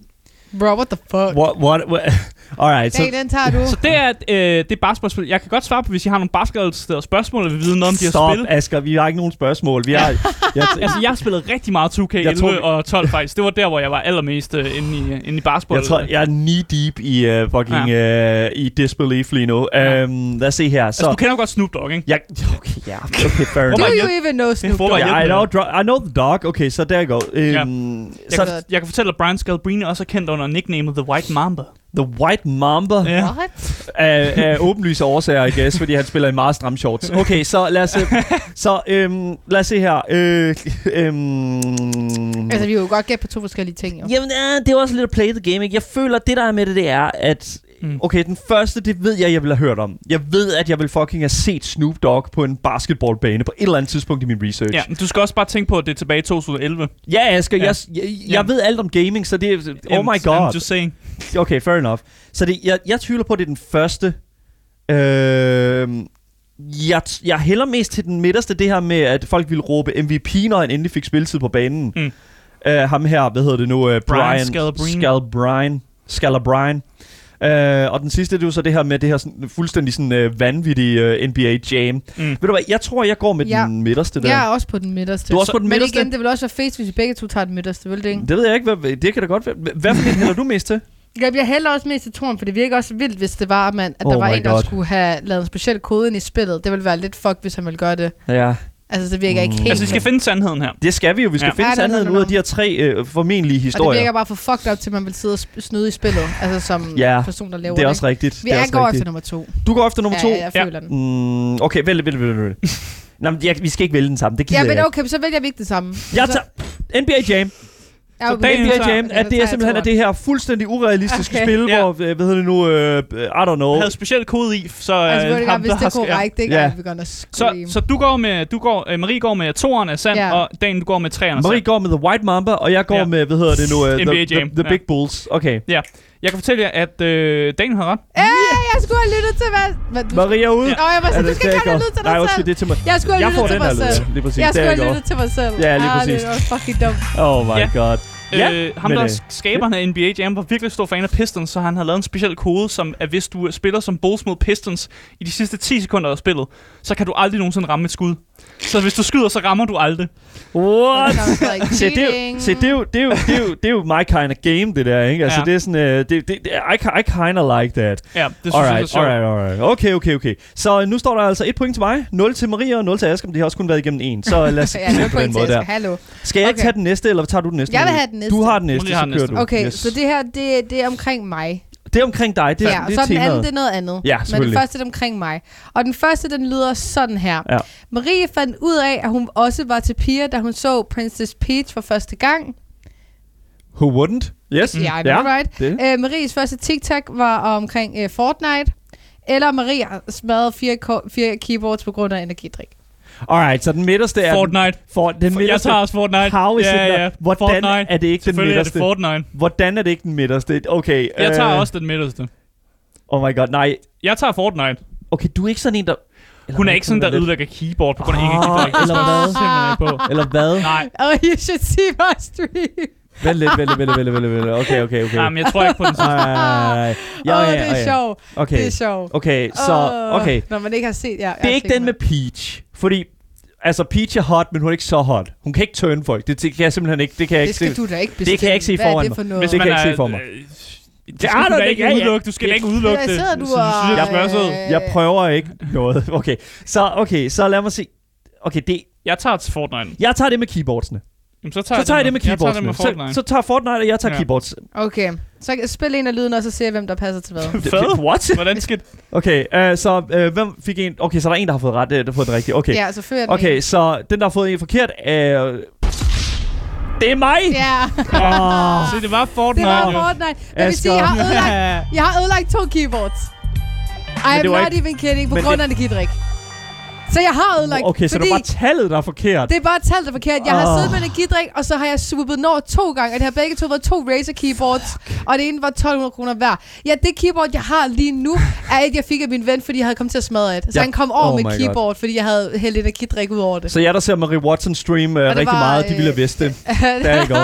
Bro, what the fuck? What, what, what? Alright, så den tager du. Så det er øh, det basketballspil. Jeg kan godt svare på, hvis I har nogle basketballsteder spørgsmål, eller vil vide noget om de her stop, spil. Asger. Vi har ikke nogen spørgsmål. Vi har, jeg, Altså, jeg har spillet rigtig meget 2K11 Jeg tror, vi- og 12 faktisk. Det var der, hvor jeg var allermest øh, inde, i, inde i basketball. jeg tror, jeg er knee deep i uh, fucking uh, i disbelief lige nu. Ja. Um, lad os se her. Så, altså, du kender jo godt Snoop Dogg, ikke? jeg, okay, ja, okay, fair Do enough. Hvor you even know Snoop Hvor Dogg? Yeah, I know, dro- I know the dog. Okay, så der go. Um, Ja. Jeg, så, kan, jeg kan fortælle, at Brian Scalabrine også er kendt under nicknamet The White Mamba. The White Mamba Ja. What? af, af åbenlyse årsager, I guess, fordi han spiller i meget stram shorts. Okay, så lad os, øh, så, øhm, lad os se her. Øh, øhm, Altså, vi har jo godt gætte på to forskellige ting, jo. Jamen, øh, det er også lidt at play the game, ikke? Jeg føler, at det der er med det, det er, at... Mm. Okay, den første, det ved jeg, jeg vil have hørt om. Jeg ved, at jeg vil fucking have set Snoop Dogg på en basketballbane på et eller andet tidspunkt i min research. Ja, men du skal også bare tænke på, at det er tilbage i 2011. Ja, Asger, Ja. jeg, jeg, jeg Jamen. ved alt om gaming, så det er... Oh my I'm god. just saying. Okay, fair enough. Så det, jeg, jeg tvivler på, at det er den første. Øh, jeg, jeg hælder mest til den midterste, det her med, at folk ville råbe MVP, når han endelig fik spilletid på banen. Mm. Uh, ham her, hvad hedder det nu? Uh, Brian, Brian Scalabrine. Scalabrine. Scalabrine. Uh, og den sidste, det er jo så det her med det her sådan, fuldstændig sådan, uh, vanvittige uh, NBA Jam. Mm. Ved du hvad, jeg tror, jeg går med Ja. den midterste der. Jeg er også på den midterste. Du er også Så- på den Men midterste? igen, det vil også være face, hvis vi begge to tager den midterste, vil det ikke? Det ved jeg ikke, hvad, det kan da godt være. Hvad for hælder du mest til? Jeg bliver heller også mest til toren, for det virker også vildt, hvis det var, at, man, at der Oh var my en, der God. skulle have lavet en speciel kode ind i spillet. Det ville være lidt fuck, hvis han ville gøre det. Ja. Altså, det virker ikke Mm. helt... Altså, vi skal finde sandheden her. Det skal vi jo. Vi skal Ja. ja. finde Ja, no, no, sandheden no, ud af de her tre øh, formenlige Og det historier. virker bare for fucked up til, man vil sidde og snyde i spillet. Altså som Ja, person, der laver det er det. også rigtigt. Vi det er er også går rigtigt. efter nummer to. Du går efter nummer ja, to? Ja, jeg Ja. føler den. Mm, okay, vælg, vælg, vælg, vælg. Nå, men jeg, vi skal ikke vælge den samme. Det gider Ja, men jeg okay, så vælger vi ikke det samme. Jeg tager NBA Jam. Ja, Så Daniel NBA tager- Jam, at det er simpelthen at det her fuldstændig urealistiske Okay. spil, Ja. hvor, øh, hvad hedder det nu, øh, I don't know. Jeg havde speciel kode i, så... Altså, øh, ham, godt, hvis der det er har- ja. korrekt, ikke? Ja. Ja. Vi gonna scream. Så, så du går med, du går, øh, Marie går med toeren af sand, Ja. og Dan, du går med treeren af Marie sand. går med The White Mamba, og jeg går Ja. med, hvad hedder det nu, uh, the, the, the, ja. Big Bulls. Okay. Jeg kan fortælle jer, at øh, Daniel har ret. Øh, jeg skulle have lyttet til, hvad... hvad du... Marie er ude. Ja. Nå, jeg var sådan, du det- skal det ikke have lyttet til dig selv. det er til mig. Jeg skulle have lyttet til mig selv. ja. lige præcis. Jeg Det skulle have lyttet til mig selv. Ja, lige Ah, præcis. Det var fucking dumt. Oh my Ja. god. Ja, Øh, ham, men, der øh, er skaberen af NBA Jam, var virkelig stor fan af Pistons, så han har lavet en speciel kode, som at hvis du spiller som Bulls mod Pistons i de sidste 10 sekunder af spillet, så kan du aldrig nogensinde ramme et skud. Så hvis du skyder, så rammer du aldrig. What? Se, det er, jo, se, det, er jo, det, er jo, det, er jo, det er jo my kind of game, det der, ikke? Altså, Ja. det er sådan, uh, det, det, det, I, I kind of like that. Ja, det synes Alright, jeg er sjovt. alright, alright. Okay, okay, okay. Så nu står der altså et point til mig, 0 til Maria og 0 til Asger, men de har også kun været igennem en. Så lad os Ja, på den måde der. Hallo. Skal jeg ikke Okay. tage den næste, eller tager du den næste? Jeg vil have den næste. Du har den næste, så kører du. Okay, Yes. så det her, det, det er omkring mig. Det er omkring dig, det, er- ja, det så er den anden, temaet. det er noget andet. Ja, Men selvfølgelig. første det er omkring mig. Og den første, den lyder sådan her. Ja. Marie fandt ud af, at hun også var til piger, da hun så Princess Peach for første gang. Who wouldn't? Yes. Ja, I know, right? Det. Øh, Maries første TikTok var omkring øh, Fortnite. Eller Marie har smadret fire, ko- fire keyboards på grund af energidrik. Alright, så den midterste er... Fortnite. For, den Jeg midterste, tager også Fortnite. How is ja, it ja. Hvordan Fortnite. er det ikke den Selvfølgelig er det midterste? Fortnite. Hvordan er det ikke den midterste? Okay. Jeg tager øh, også den midterste. Oh my god, nej. Jeg tager Fortnite. Okay, du er ikke sådan en, der... Eller Hun er ikke sådan, der lidt- ødelægger keyboard på grund af Ah, energidrik. eller hvad? Simpelthen ikke på. Eller hvad? Nej, Oh, you should see my stream. Vent lidt, vent lidt, vent lidt, vent lidt, vent lidt, vent lidt. Okay, okay, okay. nej, men jeg tror ikke på den sidste. Nej, nej, nej, nej. Ja, Åh, ja, det er sjovt. Okay, Det er sjovt. okay, så, okay. Når man ikke har set... Ja, Det er ikke den med Peach, fordi... Altså, Peach er hot, men hun er ikke så hot. Hun kan ikke turn folk. Det, det kan jeg simpelthen ikke... Det kan jeg Det ikke skal se. du da ikke kan jeg bestemme. ikke se foran det mig. for noget? Hvis Det man kan jeg ikke se for mig. øh, Det Det skal er du der da ikke. ikke udelukke. Du skal da ikke udelukke det. sidder du og... jeg, sød. Jeg prøver ikke noget. Okay, så, okay, så lad mig se. Okay, det, Jeg tager til Fortnite. Jeg tager det med keyboardsene. Jamen, så tager, Så tager jeg det med Jeg tager det med Så, Fortnite. så tager Fortnite, og jeg tager Ja. keyboards. Okay, så spil en af lyden, og så ser jeg, hvem der passer til hvad. Fed. What? Hvordan skal Okay, uh, så uh, hvem fik en? Okay, så der er en, der har fået ret, uh, der har fået den rigtige. Okay. Ja, så fører jeg den Okay, en. så den, der har fået en forkert, er... Det er mig! Ja, Åh. Se, det var Fortnite. det var. Fortnite. Jeg vil sige, jeg har ødelagt, jeg har ødelagt to keyboards. I am not ikke- even kidding, på men grund det- af energidrik. Så jeg har ødelagt, Okay, så det var bare tallet, der er forkert. det er bare talt er forkert. Jeg har Åh. siddet med energidrik, og så har jeg swoopet når to gange, og det har begge to været to Razer keyboards, og det ene var 1200 kroner hver. Ja, det keyboard, jeg har lige nu, er et, jeg fik af min ven, fordi jeg havde kommet til at smadre et. Så Ja. han kom over Oh med my God. keyboard, fordi jeg havde hældt energidrik ud over det. Så jeg, der ser Marie Watson stream uh, det rigtig var, meget, de øh, ville have vidst det. Der go.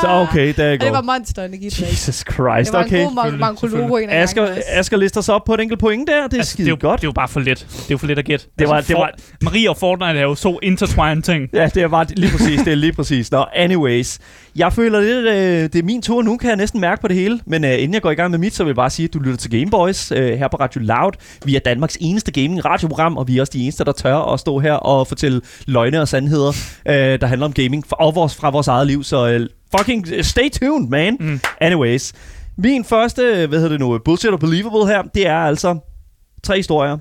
Så okay, der you det var monster energidrik. Jesus Christ, Det var okay. en god man- mankoloro en af Asger. Asger lister sig op på et enkelt point der. Det er Altså, det, er skide jo, godt. det er jo bare for let. Det er jo for let at gætte. Det var- altså, det var- Marie og Fortnite er jo så intertwined ting. Ja, det er bare lige præcis. Det er lige præcis. Nå, anyways. Jeg føler lidt, øh, det er min tur nu, kan jeg næsten mærke på det hele. Men øh, inden jeg går i gang med mit, så vil jeg bare sige, at du lytter til Gameboys øh, her på Radio Loud. Vi er Danmarks eneste gaming-radioprogram, og vi er også de eneste, der tør at stå her og fortælle løgne og sandheder, øh, der handler om gaming fra, og vores, fra vores eget liv. Så øh, fucking øh, stay tuned, man. Mm. Anyways. Min første, øh, hvad hedder det nu, bullshit og believable her, det er altså tre historier.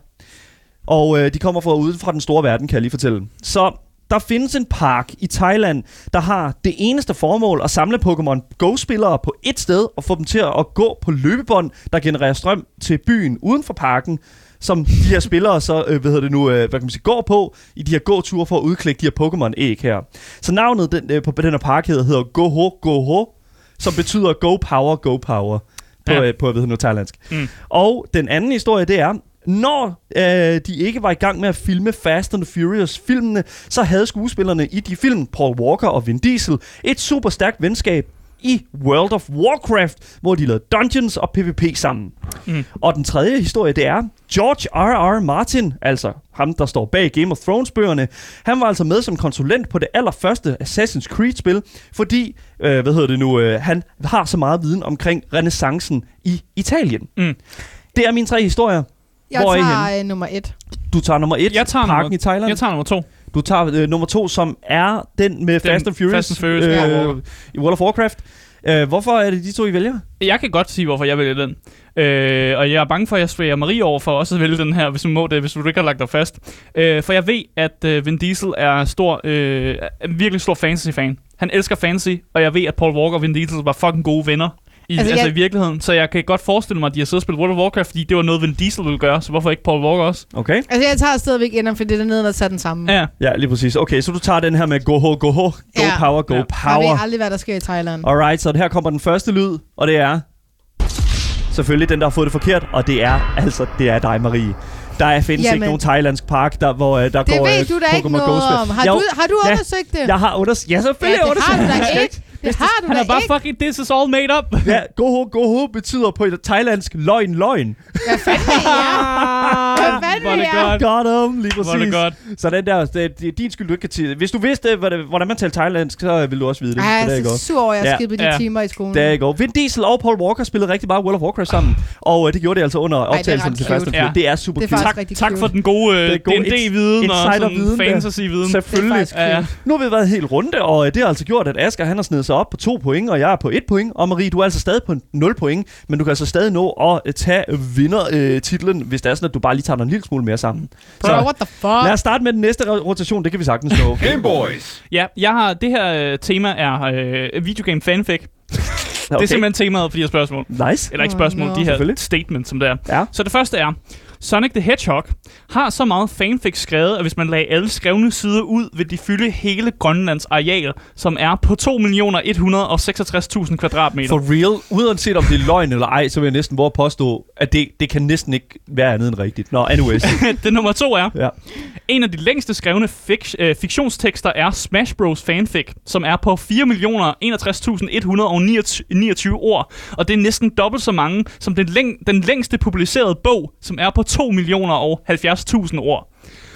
Og øh, de kommer fra ude fra den store verden, kan jeg lige fortælle. Så der findes en park i Thailand, der har det eneste formål at samle Pokémon Go-spillere på et sted og få dem til at gå på løbebånd, der genererer strøm til byen uden for parken, som de her spillere så, øh, hvad hedder det nu, øh, hvad kan man sige, går på i de her gåture for at udklikke de her Pokémon-æg her. Så navnet den, øh, på den her park hedder, hedder Goho Goho, som betyder Go Power, Go Power på, Ja. øh, på hvad hedder nu, thailandsk. Mm. Og den anden historie, det er, når øh, de ikke var i gang med at filme Fast and the Furious-filmene, så havde skuespillerne i de film, Paul Walker og Vin Diesel, et super stærkt venskab i World of Warcraft, hvor de lavede dungeons og PvP sammen. Mm. Og den tredje historie, det er George R.R. Martin, altså ham, der står bag Game of Thrones-bøgerne. Han var altså med som konsulent på det allerførste Assassin's Creed-spil, fordi, øh, hvad hedder det nu, øh, han har så meget viden omkring renaissancen i Italien. Mm. Det er mine tre historier. Jeg Hvor er I tager øh, nummer et. Du tager nummer et, Jeg tager parken nummer- i Thailand. Jeg tager nummer to. Du tager øh, nummer to, som er den med Den Fast and Furious, Fast and Furious, øh, i World of Warcraft. Øh, hvorfor er det de to, I vælger? Jeg kan godt sige, hvorfor jeg vælger den. Øh, og jeg er bange for, at jeg sværer Marie over for også at vælge den her, hvis du må det, hvis du ikke har lagt dig fast. Øh, for jeg ved, at øh, Vin Diesel er stor, øh, er en virkelig stor fantasy-fan. Han elsker fantasy, og jeg ved, at Paul Walker og Vin Diesel var fucking gode venner. I, altså, Altså, jeg- i virkeligheden. Så jeg kan godt forestille mig, at de har siddet og spillet World of Warcraft, fordi det var noget, Vin Diesel ville gøre. Så hvorfor ikke Paul Walker også? Okay. Altså, jeg tager stadigvæk inderen, for det er nede, der tager den samme. Ja. Ja, lige præcis. Okay, så du tager den her med go ho, go ho, go Ja. power, go Ja. Jeg power. ved aldrig, hvad der sker i Thailand. Alright, så her kommer den første lyd, og det er selvfølgelig den, der har fået det forkert, og det er altså, det er dig, Marie. Der findes Jamen. ikke nogen thailandsk park, der, hvor øh, der Det går ved øh, du da ikke noget Go-spil. om. Har Jo, du, har du ja, undersøgt det? Jeg har undersøgt. Ja, selvfølgelig ja, det har du undersøgt. da ikke. Det har du Han da er bare ikke. fucking, this is all made up. Ja, goho, goho betyder på thailandsk løgn, løgn. Hvad fanden er jeg? Hvad fanden Hvor er det er jeg? godt. Got em, lige Hvor er præcis. det godt. Så den der, det, det er din skyld, du ikke kan sige. Hvis du vidste, hvordan hvordan man taler thailandsk, så ville du også vide det. Ej, så jeg det er er så sur over, at jeg Ja. skippede de Ja. timer i skolen. Der går. Vin Diesel og Paul Walker spillede rigtig meget World of Warcraft sammen, og øh, det gjorde de altså under det er optagelsen til første cute. film. Ja. Det er super Det er cute. faktisk Tak, rigtig tak cute. for den gode Det er øh, D&D-viden og sådan insider-viden, der. fantasy-viden. Selvfølgelig. Det er faktisk Ja, ja. Nu har vi været helt runde, og øh, det har altså gjort, at Asger han har snedet sig op på to point, og jeg er på et point. Og Marie, du er altså stadig på 0 point, men du kan altså stadig nå at øh, tage vinder-titlen, hvis det er sådan, at du bare lige tager dig en lille smule mere sammen. Bro, what the fuck? lad os starte med den næste ro- rotation, det kan vi sagtens nå. Game Boys. Ja, jeg har, det her øh, tema er øh, videogame fanfic. Okay. Det er simpelthen temaet for de her spørgsmål. Nice. Eller ikke Oh, spørgsmål, no. de her statements, som det er. Ja. Så det første er, Sonic the Hedgehog har så meget fanfic skrevet, at hvis man lagde alle skrevne sider ud, vil de fylde hele Grønlands areal, som er på 2.166.000 kvadratmeter. For real, uanset om det er løgn eller ej, så vil jeg næsten våge at påstå, at det, det kan næsten ikke være andet end rigtigt. Nå, anyways. det nummer to er, ja. en af de længste skrevne fik, øh, fiktionstekster er Smash Bros. fanfic, som er på 4.061.129 ord, og det er næsten dobbelt så mange som den, læng- den længste publicerede bog, som er på 2.070.000 ord.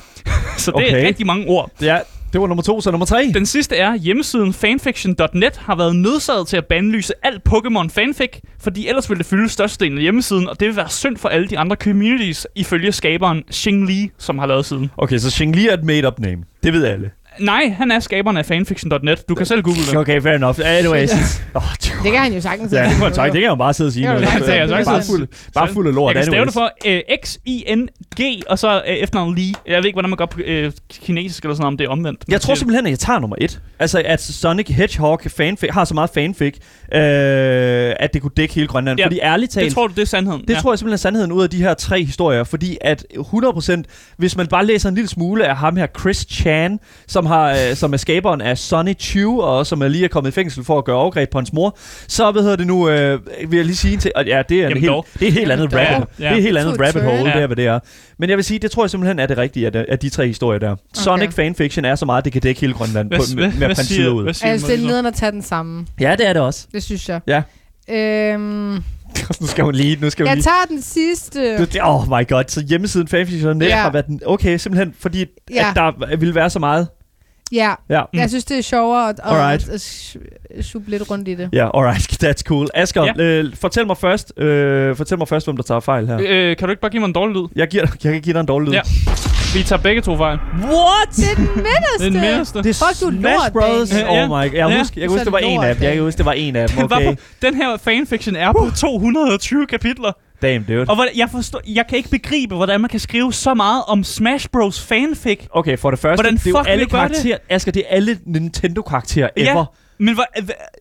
så det Okay. er rigtig mange ord. ja, det var nummer to, så nummer tre. Den sidste er, hjemmesiden fanfiction.net har været nødsaget til at bandlyse alt Pokémon fanfic, fordi ellers ville det fylde størstedelen af hjemmesiden, og det vil være synd for alle de andre communities, ifølge skaberen Xing Li, som har lavet siden. Okay, så Xing Li er et made-up name. Det ved alle. Nej, han er skaberen af fanfiction.net. Du kan selv google det. Okay, fair enough. Anyways. oh, Det kan han jo sagtens. Ja, det kan man sagt. Det kan man bare sidde og sige. Det kan sige. bare, fuld, bare fuld af lort. Jeg kan det for øh, X-I-N-G, og så øh, efternavnet Lee. Jeg ved ikke, hvordan man gør på øh, kinesisk eller sådan noget, om det er omvendt. Jeg tror simpelthen, at jeg tager nummer et. Altså, at Sonic Hedgehog fanfic, har så meget fanfic, øh, at det kunne dække hele Grønland. Ja, Fordi ærligt talt, Det tror du, det er sandheden? Det ja. tror jeg simpelthen er sandheden ud af de her tre historier, fordi at 100%, hvis man bare læser en lille smule af ham her, Chris Chan, som, har, øh, som er skaberen af Sonny Chu, og som er lige er kommet i fængsel for at gøre overgreb på hans mor, så hvad hedder det nu, øh, vil jeg lige sige til, og ja, det er, en helt, dog. det er et helt andet Ja, rabbit, ja. det er et helt andet rabbit hole, turn. det er, hvad det er. Men jeg vil sige, det tror jeg simpelthen er det rigtige af, de- af de tre historier der. Okay. Sonic fanfiction er så meget, det kan dække hele Grønland på, med, med printe sider ud. hvad siger Altså, det er nederen at tage den samme. Ja, det er det også. Det synes jeg. Ja. Øhm, nu skal hun lige, nu skal hun jeg lige. tager den sidste. Det- Oh my god, så hjemmesiden fanfiction.net Ja. har været den, okay, simpelthen fordi, Ja. at der ville være så meget. Ja, Ja. jeg synes, det er sjovere at, Alright. at, at sh- suppe lidt rundt i det. Ja, alright, that's cool. Asger, Ja. øh, fortæl mig først, øh, fortæl mig først, hvem der tager fejl her. Øh, kan du ikke bare give mig en dårlig lyd? Jeg, giver, jeg kan give dig en dårlig lyd. Ja. Vi tager begge to fejl. What? Det er den midterste. Den midterste. Det er Fuck, du Smash lort, Brothers. Oh my god. Jeg, Ja. husker, jeg husker, er det var en af dem. Jeg Daniel. husker, det var en af dem. Okay. den her fanfiction er på 220 kapitler. Damn, dude. Og hvordan, jeg, forstår, jeg kan ikke begribe, hvordan man kan skrive så meget om Smash Bros. fanfic. Okay, for det første, Hvordan det er jo alle gøre det? karakterer. Asger, det er alle Nintendo-karakterer Ja. ever. Men hvad... hva-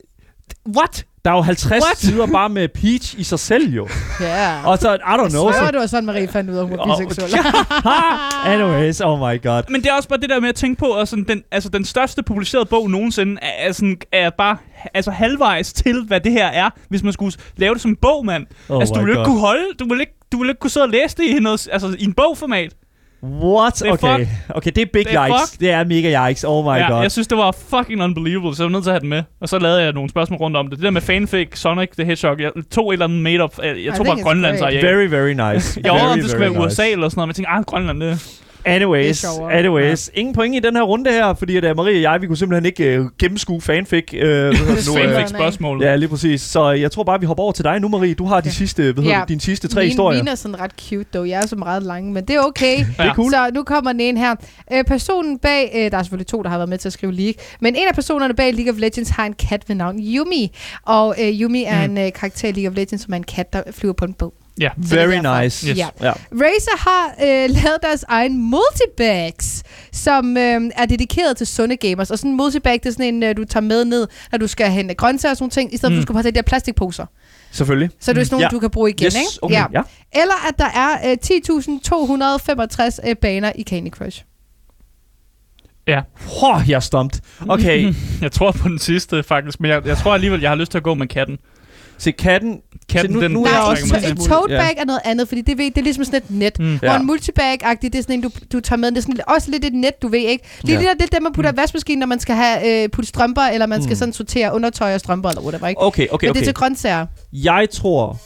What? Der er jo 50 What? sider bare med Peach i sig selv, jo. Ja. Og så, I don't know. Sværger Så, du, og sådan Marie fandt ud af, at hun var biseksuel. anyways, oh my god. Men det er også bare det der med at tænke på, at sådan den, altså den største publicerede bog nogensinde er, er, sådan, er bare altså halvvejs til, hvad det her er, hvis man skulle lave det som bog, mand. Oh altså, du ville ikke kunne holde, du ville ikke, du ville ikke kunne sidde og læse det i, noget, altså, i en bogformat. What? Det er Okay. Okay, det er big Det er yikes. fuck. Det er mega yikes. Oh my ja, god. jeg synes, det var fucking unbelievable, så jeg var nødt til at have den med. Og så lavede jeg nogle spørgsmål rundt om det. Det der med fanfic, Sonic the Hedgehog, jeg tog et eller andet made up. Jeg, jeg I tog bare Grønlands great. areal. Very, very nice. Jeg overvejede, det skulle være nice. USA eller sådan noget, men jeg tænkte, ah, Grønland, det Anyways, er anyways. Ingen point i den her runde her, fordi at, uh, Marie og jeg, vi kunne simpelthen ikke uh, gennemskue fanfic. Uh, hvad hedder det nu, Fanfic. uh, fanfic spørgsmål. Ja, lige præcis. Så jeg tror bare, vi hopper over til dig nu, Marie. Du har de Okay. sidste, hvad Ja. det, dine sidste tre Mine, historier. mine er sådan ret cute, dog. Jeg er så meget lange, men det er okay. Det er cool. Så nu kommer den en her. Øh, personen bag, øh, der er selvfølgelig to, der har været med til at skrive League, men en af personerne bag League of Legends har en kat ved navn Yumi. Og øh, Yumi er Mm. en øh, karakter i League of Legends, som er en kat, der flyver på en bog. Ja. Er Very nice. Yes. Ja. Ja. Razer har øh, lavet deres egen multibags, som øh, er dedikeret til sunde gamers. Og sådan en multibag, det er sådan en, øh, du tager med ned, når du skal hente grøntsager og sådan nogle ting, i stedet for, Mm. at du skal bare tage de der plastikposer. Selvfølgelig. Så det er sådan nogle, Ja. du kan bruge igen, yes, ikke? okay. Ja. ja. Eller at der er øh, 10.265 øh, baner i Candy Crush. Ja. Oh, jeg er stumped. Okay, Jeg tror på den sidste, faktisk. Men jeg, jeg tror alligevel, jeg har lyst til at gå med katten. Se katten. Katten, nu- den... nu er også to- en til- tote ja. bag er noget andet, fordi det, ved, det er ligesom sådan et net. Mm. Ja. Hvor en multibag-agtig, det er sådan en, du, du tager med. Det er sådan, også lidt et net, du ved ikke. Lige Ja. ja. det der, det er det, man putter i vaskemaskinen, når man skal have øh, putte strømper, eller man skal Mm. sådan sortere undertøj og strømper, eller whatever, ikke? Okay, okay, Men det er okay. til grøntsager. Jeg tror...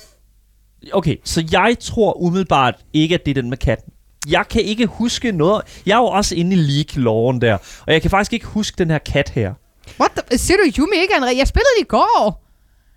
Okay, så jeg tror umiddelbart ikke, at det er den med katten. Jeg kan ikke huske noget. Jeg er jo også inde i league-loven der. Og jeg kan faktisk ikke huske den her kat her. What the? Siger du Yumi ikke, André? Jeg spillede det i går.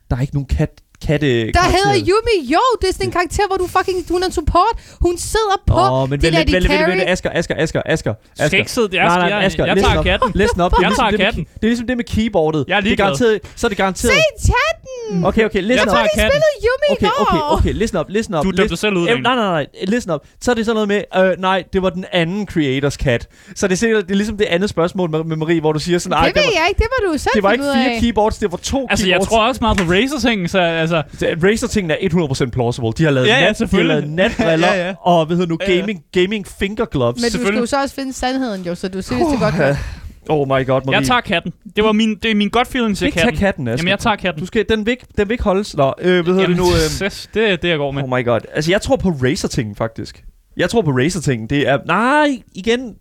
Der er ikke nogen kat, katte Der hedder Yumi. Jo, det er sådan en karakter, hvor du fucking... Hun er en support. Hun sidder på Åh, men de vent, der, vent, de vent, vent, carry. vent, Asger, Asger, Asger, Asger. Skal ikke sidde... Jeg, skal, jeg, Asger, jeg, tager katten. Listen. Det er Jeg ligesom tager det med- katten. Det er ligesom det med keyboardet. Jeg er det er ligeglad. garanteret, så er det garanteret. Se chatten! Okay, okay, Jeg listen tager up. Vi katten. spillede Yumi Okay, okay, okay, listen up, listen up. Du dømte selv ud. Nej, nej, nej, listen up. Så er det sådan noget med, øh, nej, det var den anden creators kat. Så det er, det er ligesom det andet spørgsmål med, med Marie, hvor du siger sådan, Det ej, ved det var, jeg ikke. Det må du selv det var ikke ud af. fire keyboards, det var to Altså, jeg keyboards. tror også meget på Razer-ting, så altså... Razer-tingene er 100% plausible. De har lavet, Ja, ja, nat, de har lavet natbriller, Ja, ja. og hvad hedder nu, Ja, ja. gaming, gaming finger gloves. Men du jo så også finde sandheden, jo, så du synes, det godt. Oh my god, Marie. Jeg tager katten. Det, var min, det er min godt feeling til ikke tage katten. katten, Asger. Jamen, jeg tager katten. Du skal, den, vil ikke, den vil ikke holdes. Nå, øh, hvad hedder Jamen, det nu? Øh, det er det, jeg går med. oh my god. Altså, jeg tror på Razer-tingen, faktisk. Jeg tror på Razer-tingen. Det er... Nej, igen...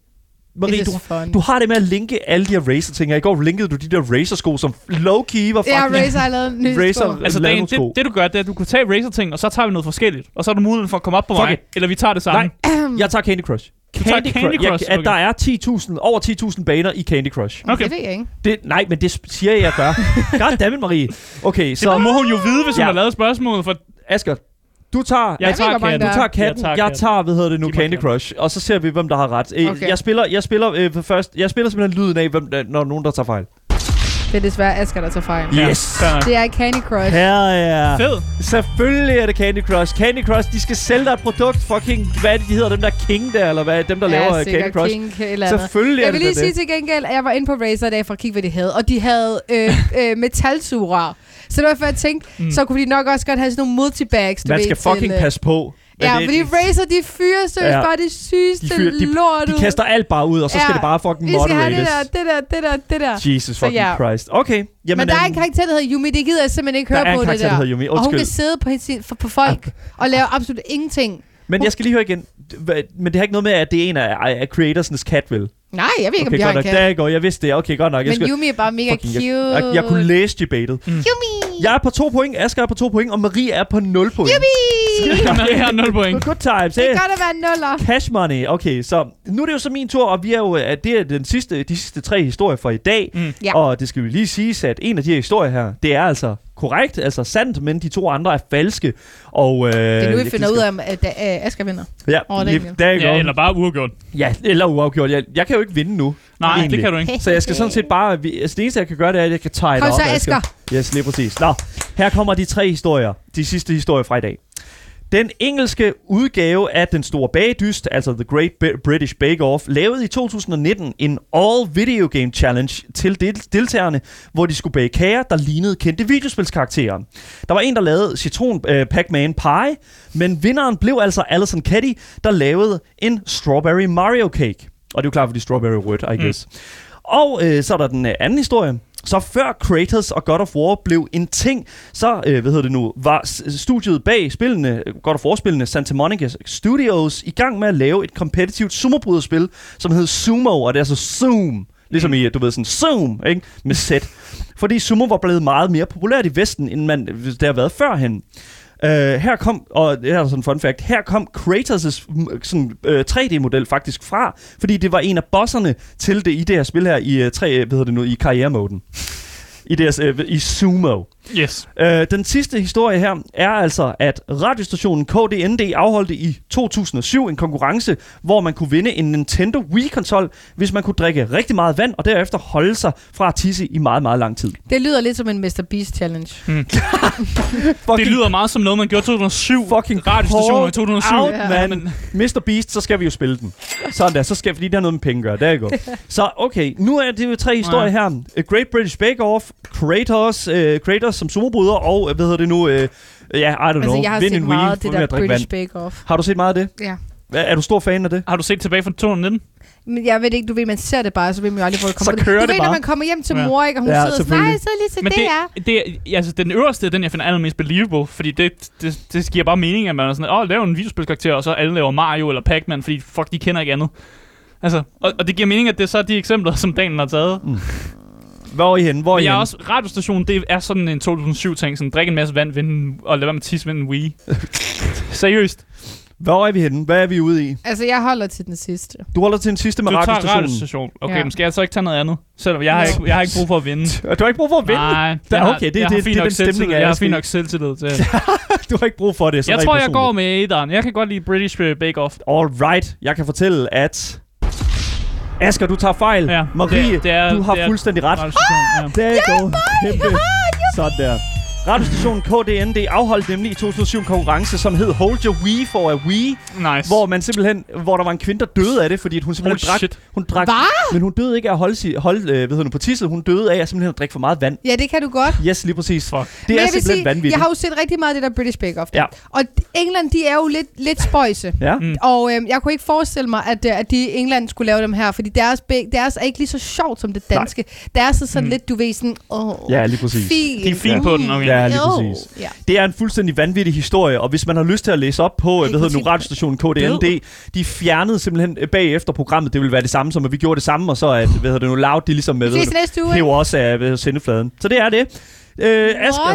Marie, du, fun. du har det med at linke alle de her Razer-ting. I går linkede du de der Razer-sko, som low-key var Ja, fucking... Razer har lavet en ny sko. Altså, Dan, sko. det, det du gør, det er, at du kan tage Razer-ting, og så tager vi noget forskelligt. Og så er du muligheden for at komme op på Fuck mig. it. Eller vi tager det sammen. Nej, jeg tager Candy Crush. Tager Candy Crush, Ja, at okay. der er 10.000, over 10.000 baner i Candy Crush. Okay. Det ved jeg ikke. Det, nej, men det siger jeg, jeg gør. Goddammit, Marie. Okay, Så det må hun jo vide, hvis hun Ja. har lavet spørgsmålet. For Asger, Du tager, Jeg ved tager katten. du tager katten, Jeg jeg tager jeg tager hvad hedder det nu, Candy. Crush, og så ser vi, hvem der har ret. Øh, Okay. Jeg spiller, jeg spiller øh, først, jeg spiller simpelthen lyden af, hvem, der- når nogen der tager fejl. Det er desværre Asger, der tager fejl. Yes. nok. Det er Candy Crush. Her er... Fed. Selvfølgelig er det Candy Crush. Candy Crush, de skal sælge dig et produkt. Fucking, hvad er det, de hedder? Dem der King der, eller hvad? Dem, der laver ja, Candy sikkert Crush. King, eller. Selvfølgelig er Jeg vil det lige da sige det. til gengæld, at jeg var inde på Razer i dag for at kigge, hvad de havde. Og de havde øh, øh, metalsugerør. Så det var for at tænke, mm. så kunne de nok også godt have sådan nogle multibags, du Man ved, skal fucking til, øh, passe på. Ja, det- fordi Razer, de fyrer seriøst Ja. bare det sygeste De fyrer- de- lort De ud. kaster alt bare ud, og så skal Ja. det bare fucking Vi skal have det moderates. der, det der, det der, det der. Jesus Så fucking ja. Christ. Okay. Jamen, Men der er øhm, en karakter, der hedder Yumi. Det gider jeg simpelthen ikke Der høre er en på, det karakter, der. der hedder Yumi. Og hun Undskyld. kan sidde på, sin, på folk og lave absolut ingenting. Men jeg skal lige høre igen. Men det har ikke noget med, at det er en af, af creatorsnes cat, vel? Nej, jeg ved ikke, om Okay, de har en kat. Der går. Jeg vidste det. Okay, godt nok. Jeg, Men skal, Yumi er bare mega fucking, cute. jeg, jeg, jeg, kunne læse debatet. Yumi! Jeg er på to point, Asger er på to point, og Marie er på 0 point. Yumi! Marie har 0 point. Good times. Det Hey. er godt at være nuller. Cash money. Okay, så nu er det jo så min tur, og vi er jo, at det er den sidste, de sidste tre historier for i dag. Mm. Ja. Og det skal vi lige sige, at en af de her historier her, det er altså korrekt, altså sandt, men de to andre er falske. Og, øh, Det er nu, vi finder ud af, at, at Asger vinder. Ja, Åh, det er er Ja, eller bare uafgjort. Ja, eller uafgjort. Jeg, jeg kan jo ikke vinde nu. Nej, egentlig. det kan du ikke. Så jeg skal sådan set bare... vi- Altså det eneste, jeg kan gøre, det er, at jeg kan tegne Kom op. så, Asger. Yes, lige præcis. Nå, her kommer de tre historier. De sidste historier fra i dag. Den engelske udgave af Den Store Bagedyst, altså The Great British Bake Off, lavede i 2019 en All Video Game Challenge til del- deltagerne, hvor de skulle bage kager, der lignede kendte videospilskarakterer. Der var en, der lavede Citron uh, Pac-Man Pie, men vinderen blev altså Alison Caddy, der lavede en Strawberry Mario Cake. Og det er jo klart, fordi Strawberry er rødt, I guess. Og øh, så er der den øh, anden historie. Så før Kratos og God of War blev en ting, så, øh, hvad hedder det nu, var studiet bag spillene, øh, God of War-spillene, Santa Monica Studios, i gang med at lave et kompetitivt sumobryderspil, som hed Sumo, og det er altså Zoom. Ligesom i, du ved, sådan Zoom, ikke? Med sæt. Fordi sumo var blevet meget mere populært i Vesten, end man, det har været førhen. Uh, her kom, og det er sådan en fun fact, her kom Kratos' sådan, øh, uh, 3D-model faktisk fra, fordi det var en af bosserne til det i det her spil her i, øh, uh, 3, hvad hedder det nu, i karrieremoden. I, deres, uh, I Sumo. Yes. Uh, den sidste historie her er altså, at radiostationen KDND afholdte i 2007 en konkurrence, hvor man kunne vinde en Nintendo Wii-konsol, hvis man kunne drikke rigtig meget vand, og derefter holde sig fra at tisse i meget, meget lang tid. Det lyder lidt som en Mr. Beast challenge. Fucking Det lyder meget som noget, man gjorde i 2007. fucking radiostationer i call 2007. out, Ja. man. Men- Mr. Beast, så skal vi jo spille den. Sådan der, så skal, fordi det har noget med penge at gøre. Der er godt. Så okay, nu er det jo tre historier her. A Great British Bake Off, Kratos, uh, Kratos som sumobryder, og uh, hvad hedder det nu? Uh, ja, I don't Altså, know. jeg har Vind set meget af det der British vand. Bake Off. Har du set meget af det? Ja. Hva- Er du stor fan af det? Har du set tilbage fra 2019? Men jeg ved ikke, du ved, man ser det bare, så vil man jo aldrig få det Så komme kører Du det ved, når bare. man kommer hjem til Ja. mor, ikke, og hun Ja, sidder sådan, nej, sidder lige til Men det, det, er. det, altså, den øverste er den, jeg finder allermest believable, fordi det, det, det giver bare mening, at man er sådan, åh, lav en videospilskarakter, og så alle laver Mario eller Pac-Man, fordi fuck, de kender ikke andet. Altså, og, og det giver mening, at det er så de eksempler, som Daniel har taget. Hvor er I henne? Hvor er Og I jeg er henne? også, radiostationen, det er sådan en 2007-ting, sådan drikke en masse vand, vinde, og lade være med at tisse, vinde en Wii. Seriøst. Hvor er vi henne? Hvad er vi ude i? Altså, jeg holder til den sidste. Du holder til en sidste med Du tager radiostationen. radiostation. Okay, Ja. men skal jeg så ikke tage noget andet? Selvom jeg har, Jo. ikke, jeg har ikke brug for at vinde. Du har ikke brug for at vinde. Nej, jeg har- okay, det- jeg det- fint det er nok den stemning, jeg Jeg har fint nok selvtillid til. Du har ikke brug for det. Så Jeg tror, jeg går med Aderen. Jeg kan godt lide British øh, Bake Off. All right. Jeg kan fortælle, at... Asger, du tager fejl. Ja, Marie, det- det er- du har det er- fuldstændig ret. Radiostationen, ja. Der er go. Kæmpe. Sådan der. Radiostationen KDND afholdt nemlig i 2007 en konkurrence, som hed Hold Your Wii for a Wii, Nice. hvor man simpelthen, hvor der var en kvinde, der døde af det, fordi at hun simpelthen Holy drak, shit. hun drak, Hvad? men hun døde ikke af at holde, si, holde øh, hvad hedder det, på tisset, hun døde af at simpelthen at drikke for meget vand. Ja, det kan du godt. Yes, lige præcis. Fuck. Det Men er simpelthen sige, vanvittigt. Jeg har jo set rigtig meget af det der British Bake Off. Ja. Og England, de er jo lidt, lidt spøjse. Ja. Mm. Og øhm, jeg kunne ikke forestille mig, at, øh, at de i England skulle lave dem her, fordi deres, deres er ikke lige så sjovt som det danske. Deres er sådan Mm. lidt, du ved, sådan, åh, Ja, lige præcis. fint. De er fint på den, okay. Ja, lige Jo. præcis. Ja. Det er en fuldstændig vanvittig historie, og hvis man har lyst til at læse op på, hvad hedder nu, radiostationen KDND, de fjernede simpelthen øh, bagefter programmet, det ville være det samme som, at vi gjorde det samme, og så at, hvad hedder det nu, Loud, de ligesom, næste uge. det, hæver også af hvad hedder, sendefladen. Så det er det. Øh, Asger,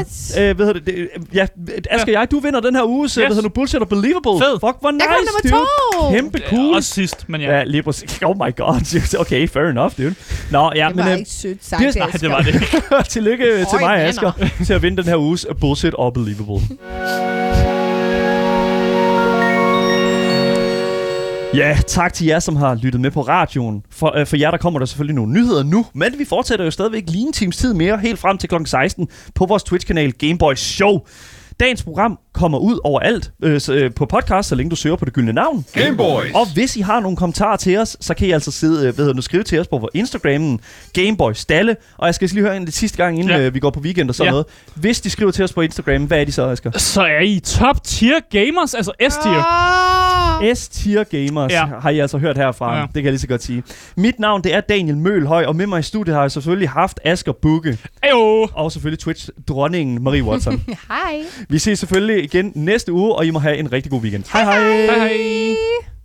øh, hvad hedder det, det, ja, Asger, jeg, du vinder den her uges, yes. hvad hedder nu, Bullshit og Believable. Fed. Fuck, hvor nice, Jeg dude. to. Kæmpe Det cool. Også sidst, men ja. Ja, lige præcis. Oh my god. Okay, fair enough, dude. Nå, ja, Det men var øh, ikke sødt sagt, det- Nej, det var det ikke. tillykke til Øj, mig, venner. Asger, til at vinde den her uges Bullshit og Believable. Ja, tak til jer, som har lyttet med på radioen. For, øh, for jer, der kommer der selvfølgelig nogle nyheder nu, men vi fortsætter jo stadigvæk lige en times tid mere, helt frem til kl. 16 på vores Twitch-kanal Gameboy Show. Dagens program kommer ud overalt øh, øh, på podcast, så længe du søger på det gyldne navn. Gameboys. Og hvis I har nogle kommentarer til os, så kan I altså sidde, øh, hvad hedder det, skrive til os på vores Instagrammen, Gameboy Stalle. Og jeg skal lige høre en lidt sidste gang, inden Ja. øh, vi går på weekend og sådan Ja. noget. Hvis de skriver til os på Instagram, hvad er de så, Asger? Så er I top tier gamers, altså S-tier. Ah! S-tier Gamers Ja. har I altså hørt herfra. Ja. Det kan jeg lige så godt sige. Mit navn det er Daniel Mølhøj, og med mig i studiet har jeg selvfølgelig haft Asger Bukke, Ayo. og selvfølgelig Twitch-dronningen Marie Watson. Hej. Vi ses selvfølgelig igen næste uge, og I må have en rigtig god weekend. Hej hej! Hej hej.